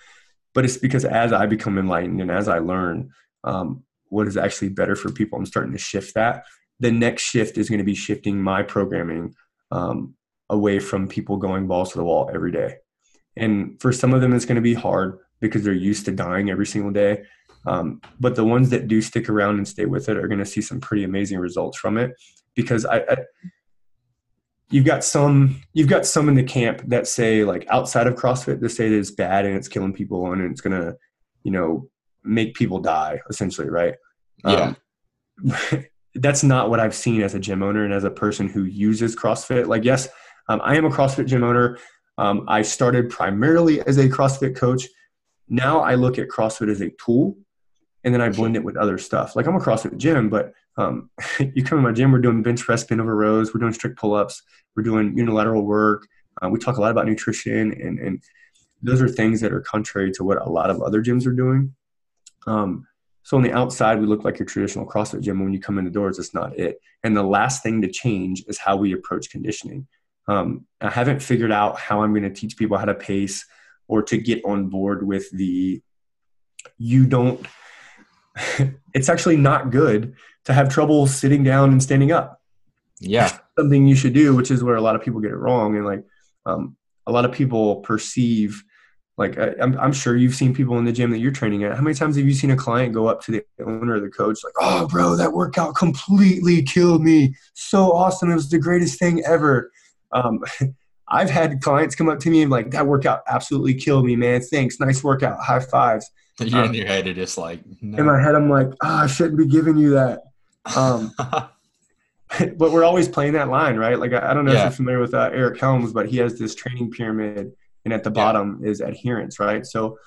but it's because as I become enlightened and as I learn um, what is actually better for people, I'm starting to shift that. The next shift is going to be shifting my programming um, away from people going balls to the wall every day. And for some of them, it's going to be hard because they're used to dying every single day. Um, but the ones that do stick around and stay with it are going to see some pretty amazing results from it because I, I you've got some you've got some in the camp that say like outside of CrossFit they say that it's bad and it's killing people and it's gonna you know make people die essentially right Yeah. um, (laughs) that's not what I've seen as a gym owner and as a person who uses CrossFit like yes um, I am a CrossFit gym owner um, I started primarily as a CrossFit coach now I look at CrossFit as a tool and then I blend it with other stuff like I'm a CrossFit gym but um, (laughs) you come to my gym we're doing bench press spin over rows we're doing strict pull-ups we're doing unilateral work. Uh, we talk a lot about nutrition, and, and those are things that are contrary to what a lot of other gyms are doing. Um, so on the outside, we look like your traditional CrossFit gym. When you come in the doors, it's not it. And the last thing to change is how we approach conditioning. Um, I haven't figured out how I'm going to teach people how to pace or to get on board with the you don't (laughs) it's actually not good to have trouble sitting down and standing up Yeah. something you should do which is where a lot of people get it wrong and like um, a lot of people perceive like I, I'm, I'm sure you've seen people in the gym that you're training at how many times have you seen a client go up to the owner or the coach like oh bro that workout completely killed me so awesome it was the greatest thing ever um, (laughs) I've had clients come up to me and like that workout absolutely killed me, man. Thanks, nice workout, high fives. You're in your head, you're just like, no. In my head, I'm like, ah, I shouldn't be giving you that. Um, (laughs) (laughs) but we're always playing that line, right? Like I, I don't know Yeah. if you're familiar with uh, Eric Helms, but he has this training pyramid, and at the Yeah. bottom is adherence, right? So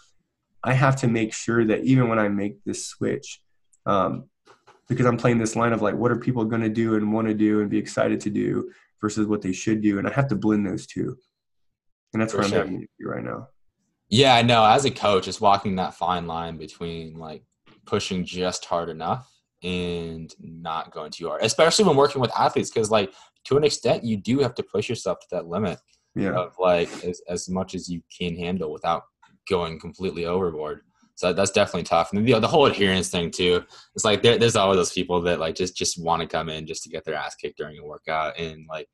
I have to make sure that even when I make this switch, um, because I'm playing this line of like, what are people going to do and want to do and be excited to do versus what they should do, and I have to blend those two, and that's For where I'm sure. having to do right now. Yeah, I know. As a coach, it's walking that fine line between like pushing just hard enough and not going too hard, especially when working with athletes. Because like to an extent, you do have to push yourself to that limit Yeah, of like as, as much as you can handle without going completely overboard. So that's definitely tough. And the, the whole adherence thing too. It's like there, there's always those people that like just just want to come in just to get their ass kicked during a workout and like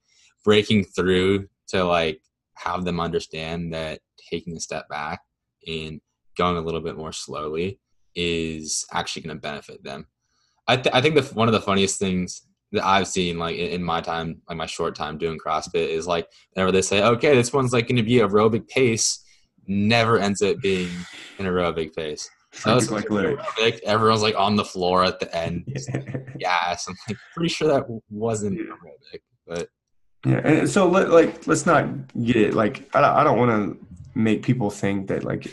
breaking through to like have them understand that taking a step back and going a little bit more slowly is actually going to benefit them. I, th- I think the one of the funniest things that I've seen like in, my time, like my short time doing CrossFit, is like whenever they say, "Okay, this one's like going to be aerobic pace," never ends up being an aerobic pace. Sounds Unless like aerobic, everyone's like on the floor at the end. (laughs) Yeah. Gas. I'm like pretty sure that wasn't aerobic, but Yeah, and so let, like let's not get it like I I don't want to make people think that like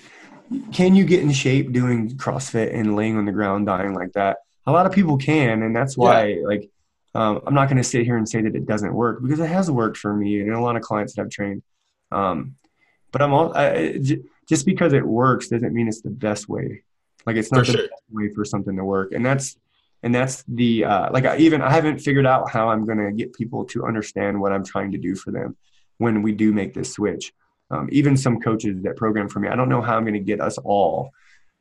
can you get in shape doing CrossFit and laying on the ground dying like that? A lot of people can, and that's why like um, I'm not going to sit here and say that it doesn't work because it has worked for me and a lot of clients that I've trained. Um, but I'm all I, I- j- just because it works doesn't mean it's the best way. Like it's not For the sure. best way for something to work, and that's and that's the uh, like I even I haven't figured out how I'm going to get people to understand what I'm trying to do for them when we do make this switch. Um, even some coaches that program for me, I don't know how I'm going to get us all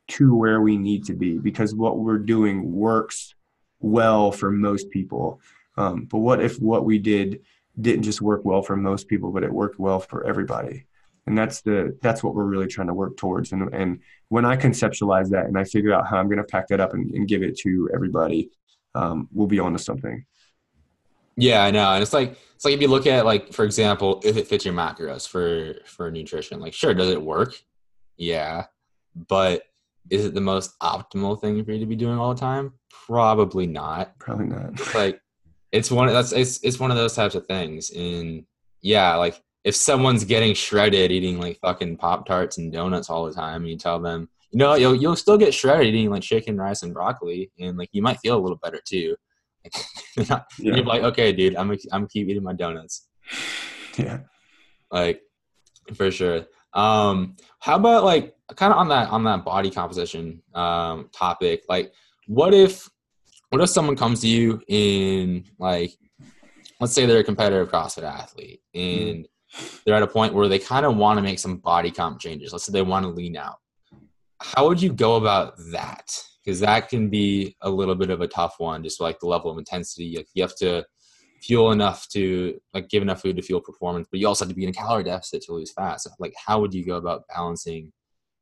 to where we need to be because what we're doing works well for most people. Um, but what if what we did didn't just work well for most people, but it worked well for everybody? And that's the that's what we're really trying to work towards. And and when I conceptualize that and I figure out how I'm going to pack that up and, and give it to everybody, um, we'll be on to something. Yeah, I know. And it's like it's like if you look at like for example, if it fits your macros for for nutrition, like sure, does it work? Yeah. But is it the most optimal thing for you to be doing all the time? Probably not. Probably not. It's like it's one of that's it's it's one of those types of things. And yeah, like if someone's getting shredded eating like fucking Pop Tarts and donuts all the time and you tell them, you know, you'll you'll still get shredded eating like chicken, rice, and broccoli, and like you might feel a little better too. (laughs) Like, Yeah. you're like, okay, dude, I'm I'm gonna keep eating my donuts, Yeah. like for sure. Um, how about like kind of on that on that body composition um topic? Like, what if what if someone comes to you in like, let's say they're a competitive CrossFit athlete and they're at a point where they kind of want to make some body comp changes. Let's say they want to lean out. How would you go about that? Because that can be a little bit of a tough one, just like the level of intensity. Like you have to fuel enough to like give enough food to fuel performance, but you also have to be in a calorie deficit to lose fat. So like how would you go about balancing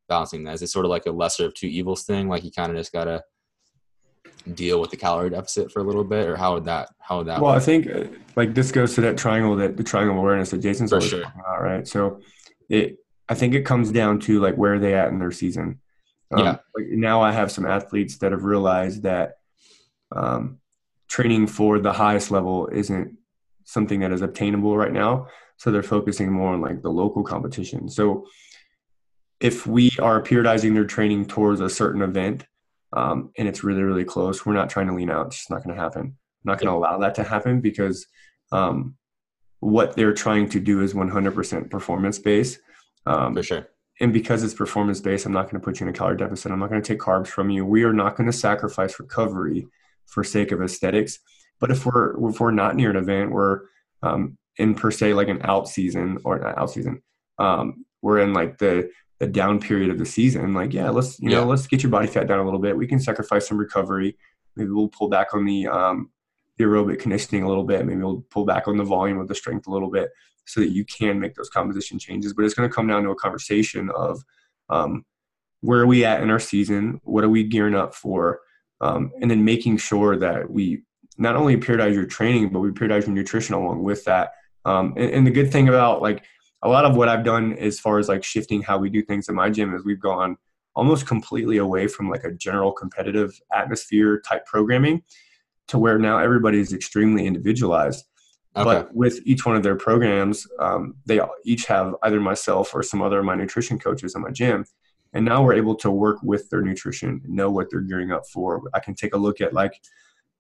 balancing that? Is it sort of like a lesser of two evils thing? Like you kind of just gotta deal with the calorie deficit for a little bit, or how would that how would that Well, I think uh, like this goes to that triangle that the triangle awareness that Jason's For always sure. talking about, right? So it, I think it comes down to like where are they at in their season. Um, Yeah. Like now, I have some athletes that have realized that um, training for the highest level isn't something that is obtainable right now. So they're focusing more on like the local competition. So if we are periodizing their training towards a certain event um, and it's really really close, we're not trying to lean out. It's just not going to happen. I'm not going to allow that to happen because um, what they're trying to do is 100% performance based. Um, For sure. and because it's performance based, I'm not going to put you in a calorie deficit. I'm not going to take carbs from you. We are not going to sacrifice recovery for sake of aesthetics. But if we're if we're not near an event where um, in per se like an out season or not out season. Um, we're in like the the down period of the season. Like, yeah, let's you Yeah. know let's get your body fat down a little bit. We can sacrifice some recovery. Maybe we'll pull back on the um, the aerobic conditioning a little bit. Maybe we'll pull back on the volume of the strength a little bit so that you can make those composition changes. But it's going to come down to a conversation of um, where are we at in our season? What are we gearing up for? Um, and then making sure that we not only periodize your training, but we periodize your nutrition along with that. Um, and, and the good thing about like a lot of what I've done as far as like shifting how we do things in my gym is we've gone almost completely away from like a general competitive atmosphere type programming to where now everybody is extremely individualized. Okay. But with each one of their programs, um, they each have either myself or some other of my nutrition coaches in my gym. And now we're able to work with their nutrition, know what they're gearing up for. I can take a look at like,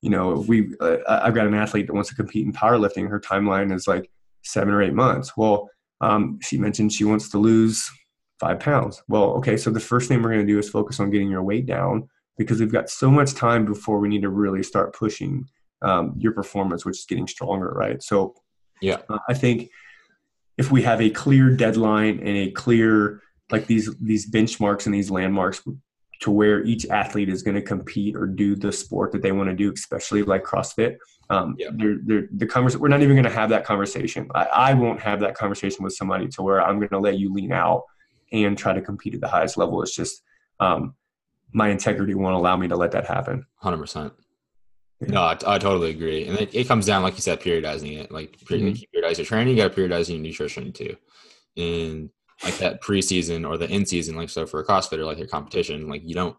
you know, we uh, I've got an athlete that wants to compete in powerlifting. Her timeline is like seven or eight months. Well, um, she mentioned she wants to lose five pounds. Well, okay, so the first thing we're going to do is focus on getting your weight down because we've got so much time before we need to really start pushing um, your performance, which is getting stronger, right? So, Yeah. uh, I think if we have a clear deadline and a clear like these these benchmarks and these landmarks to where each athlete is going to compete or do the sport that they want to do, especially like CrossFit. Um, Yeah. they're, they're, the convers- we're not even going to have that conversation. I, I won't have that conversation with somebody to where I'm going to let you lean out and try to compete at the highest level. It's just um, my integrity won't allow me to let that happen. Hundred percent. Yeah. No, I, I totally agree, and it, it comes down, like you said, periodizing it. Like period, Mhm. you periodize your training, you got to periodize your nutrition too. And like that preseason or the in season, like so for a CrossFitter, like your competition, like you don't,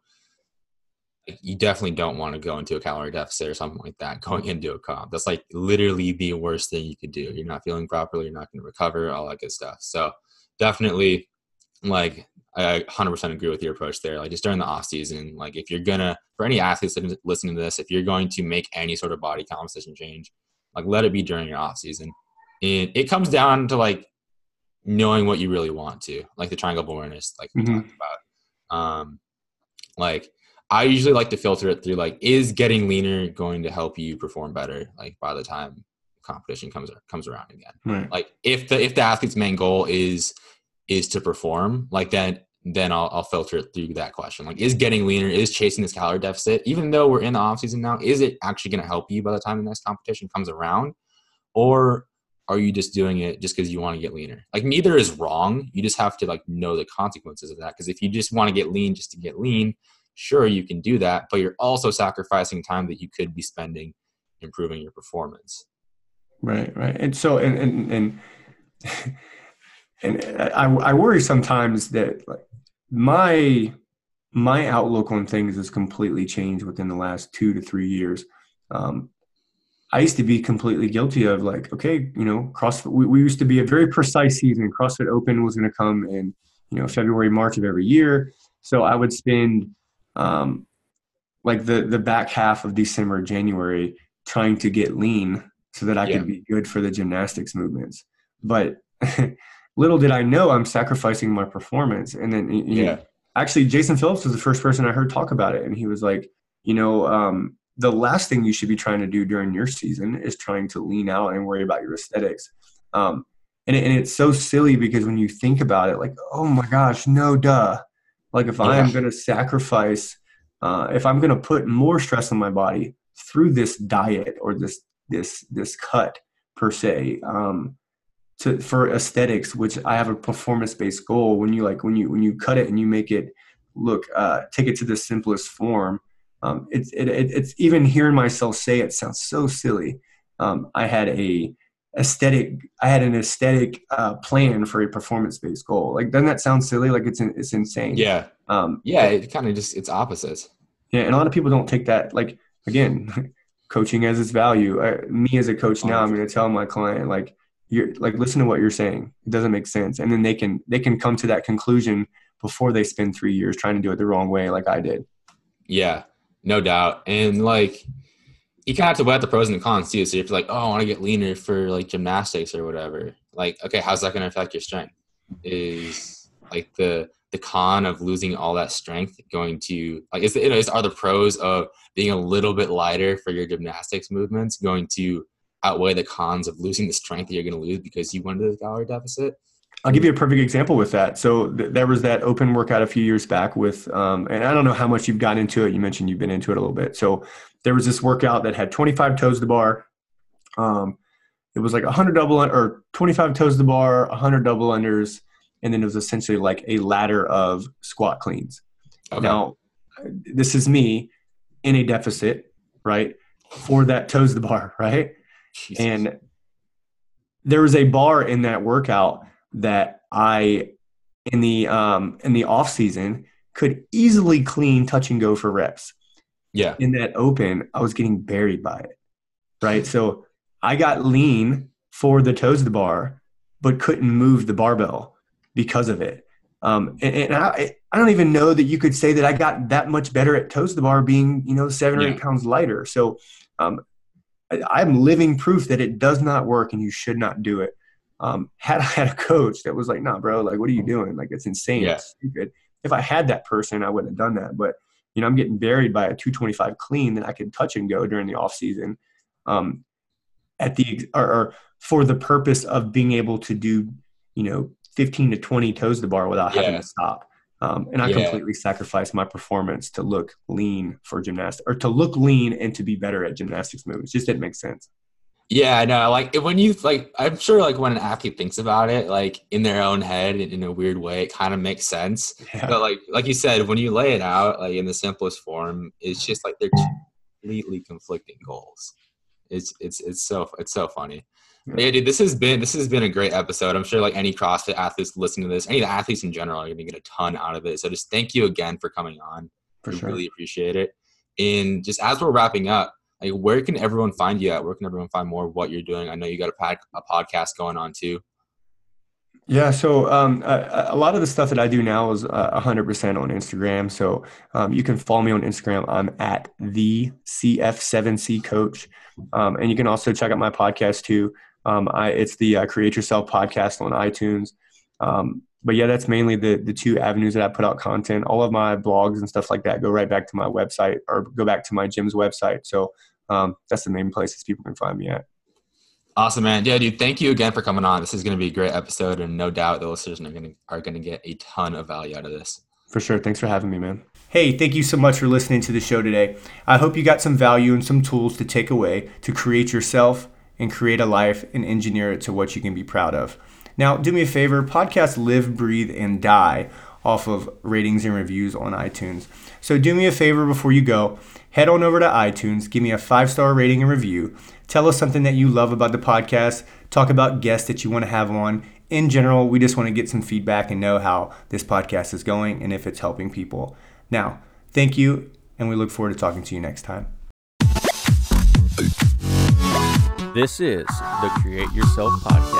you definitely don't want to go into a calorie deficit or something like that (laughs) going into a comp. That's like literally the worst thing you could do. You're not feeling properly, you're not going to recover, all that good stuff. So definitely, like I 100% agree with your approach there. Like just during the off season, like if you're gonna, for any athletes listening to this, if you're going to make any sort of body composition change, like let it be during your off season. And it comes down to like knowing what you really want to, like the triangle of awareness, like we Mhm. talked about. Um, like I usually like to filter it through like, is getting leaner going to help you perform better? Like by the time competition comes comes around again Right. like if the if the athlete's main goal is is to perform like then then I'll, I'll filter it through that question like is getting leaner is chasing this calorie deficit even though we're in the off season now is it actually going to help you by the time the next competition comes around or are you just doing it just because you want to get leaner like neither is wrong you just have to like know the consequences of that because if you just want to get lean just to get lean sure you can do that but you're also sacrificing time that you could be spending improving your performance Right, right. And so, and and and, and I, I worry sometimes that like my my outlook on things has completely changed within the last two to three years. Um, I used to be completely guilty of like, okay, you know, CrossFit. We, we used to be a very precise season. CrossFit Open was going to come in, you know, February, March of every year. So I would spend um, like the the back half of December, January, trying to get lean so that I Yeah. could be good for the gymnastics movements. But (laughs) little did I know I'm sacrificing my performance. And then, you know, Yeah. actually, Jason Phillips was the first person I heard talk about it. And he was like, you know, um, the last thing you should be trying to do during your season is trying to lean out and worry about your aesthetics. Um, and, it, and it's so silly because when you think about it, like, oh my gosh, no, duh. Like, if I'm going to sacrifice, uh, if I'm going to put more stress on my body through this diet or this this this cut per se, um, to for aesthetics, which I have a performance based goal. When you like when you when you cut it and you make it look, uh, take it to the simplest form. Um, it's it, it, it's even hearing myself say it sounds so silly. Um, I had a aesthetic i had an aesthetic uh, plan for a performance based goal like doesn't that sound silly like it's it's insane Yeah. um Yeah. It kind of just, it's opposites. yeah and a lot of people don't take that like again (laughs) coaching has its value I, me as a coach now i'm going to tell my client like you're like listen to what you're saying it doesn't make sense and then they can they can come to that conclusion before they spend three years trying to do it the wrong way like i did Yeah. No doubt. And like, you kind of have to weigh out the pros and the cons too. So if you're like, oh, I want to get leaner for like gymnastics or whatever, like, okay, how's that going to affect your strength? Is like the, the con of losing all that strength going to like is the, you know, is, are the pros of being a little bit lighter for your gymnastics movements going to outweigh the cons of losing the strength that you're going to lose because you went into the calorie deficit. I'll give you a perfect example with that. So th- there was that open workout a few years back with, um, and I don't know how much you've gotten into it. You mentioned you've been into it a little bit. So there was this workout that had 25 toes to the bar. Um, it was like 100 double or 25 toes to the bar, 100 double unders, and then it was essentially like a ladder of squat cleans. Okay. Now, this is me in a deficit, right? For that toes to the bar, (laughs) right? Jesus. And there was a bar in that workout that I in the um in the off season could easily clean touch and go for reps. Yeah. In that open, I was getting buried by it. Right. So I got lean for the toes of the bar, but couldn't move the barbell because of it. Um, and, and I, I don't even know that you could say that I got that much better at toes of the bar being, you know, seven yeah. or eight pounds lighter. So um, I, am living proof that it does not work and you should not do it. Um, had (laughs) I had a coach that was like, nah, bro, like, what are you doing? Like, it's insane. Yeah. It's stupid. If I had that person, I wouldn't have done that. But, you know, I'm getting buried by a 225 clean that I could touch and go during the off season. Um, at the, or, or for the purpose of being able to do, you know, 15 to 20 toes the bar without yeah. having to stop. Um, and I yeah. completely sacrificed my performance to look lean for gymnastics or to look lean and to be better at gymnastics moves. Just didn't make sense. Yeah, no, like when you like, I'm sure like when an athlete thinks about it, like in their own head in a weird way, it kind of makes sense. Yeah. But like, like you said, when you lay it out like in the simplest form, it's just like they're completely conflicting goals. It's it's it's so it's so funny. Yeah, dude, this has been this has been a great episode. I'm sure like any CrossFit athletes listening to this, any of the athletes in general are going to get a ton out of it. So just thank you again for coming on. For we sure. really appreciate it. And just as we're wrapping up, like where can everyone find you at? Where can everyone find more of what you're doing? I know you got a, a podcast going on too. Yeah, so um, a, a, lot of the stuff that I do now is uh, 100% on Instagram. So um, you can follow me on Instagram. I'm at the CF7C coach. Um, and you can also check out my podcast too. Um, I, it's the uh, Create Yourself podcast on iTunes. But yeah, that's mainly the the two avenues that I put out content. All of my blogs and stuff like that go right back to my website or go back to my gym's website. So um, that's the main places people can find me at. Awesome, man. Yeah, dude. Thank you again for coming on. This is going to be a great episode, and no doubt the listeners are going to are going to get a ton of value out of this. For sure. Thanks for having me, man. Hey, thank you so much for listening to the show today. I hope you got some value and some tools to take away to create yourself and create a life and engineer it to what you can be proud of. Now, do me a favor podcasts live, breathe, and die off of ratings and reviews on iTunes. So, do me a favor before you go head on over to iTunes, give me a five star rating and review. Tell us something that you love about the podcast, talk about guests that you want to have on. In general, we just want to get some feedback and know how this podcast is going and if it's helping people. Now, thank you, and we look forward to talking to you next time. This is the Create Yourself Podcast.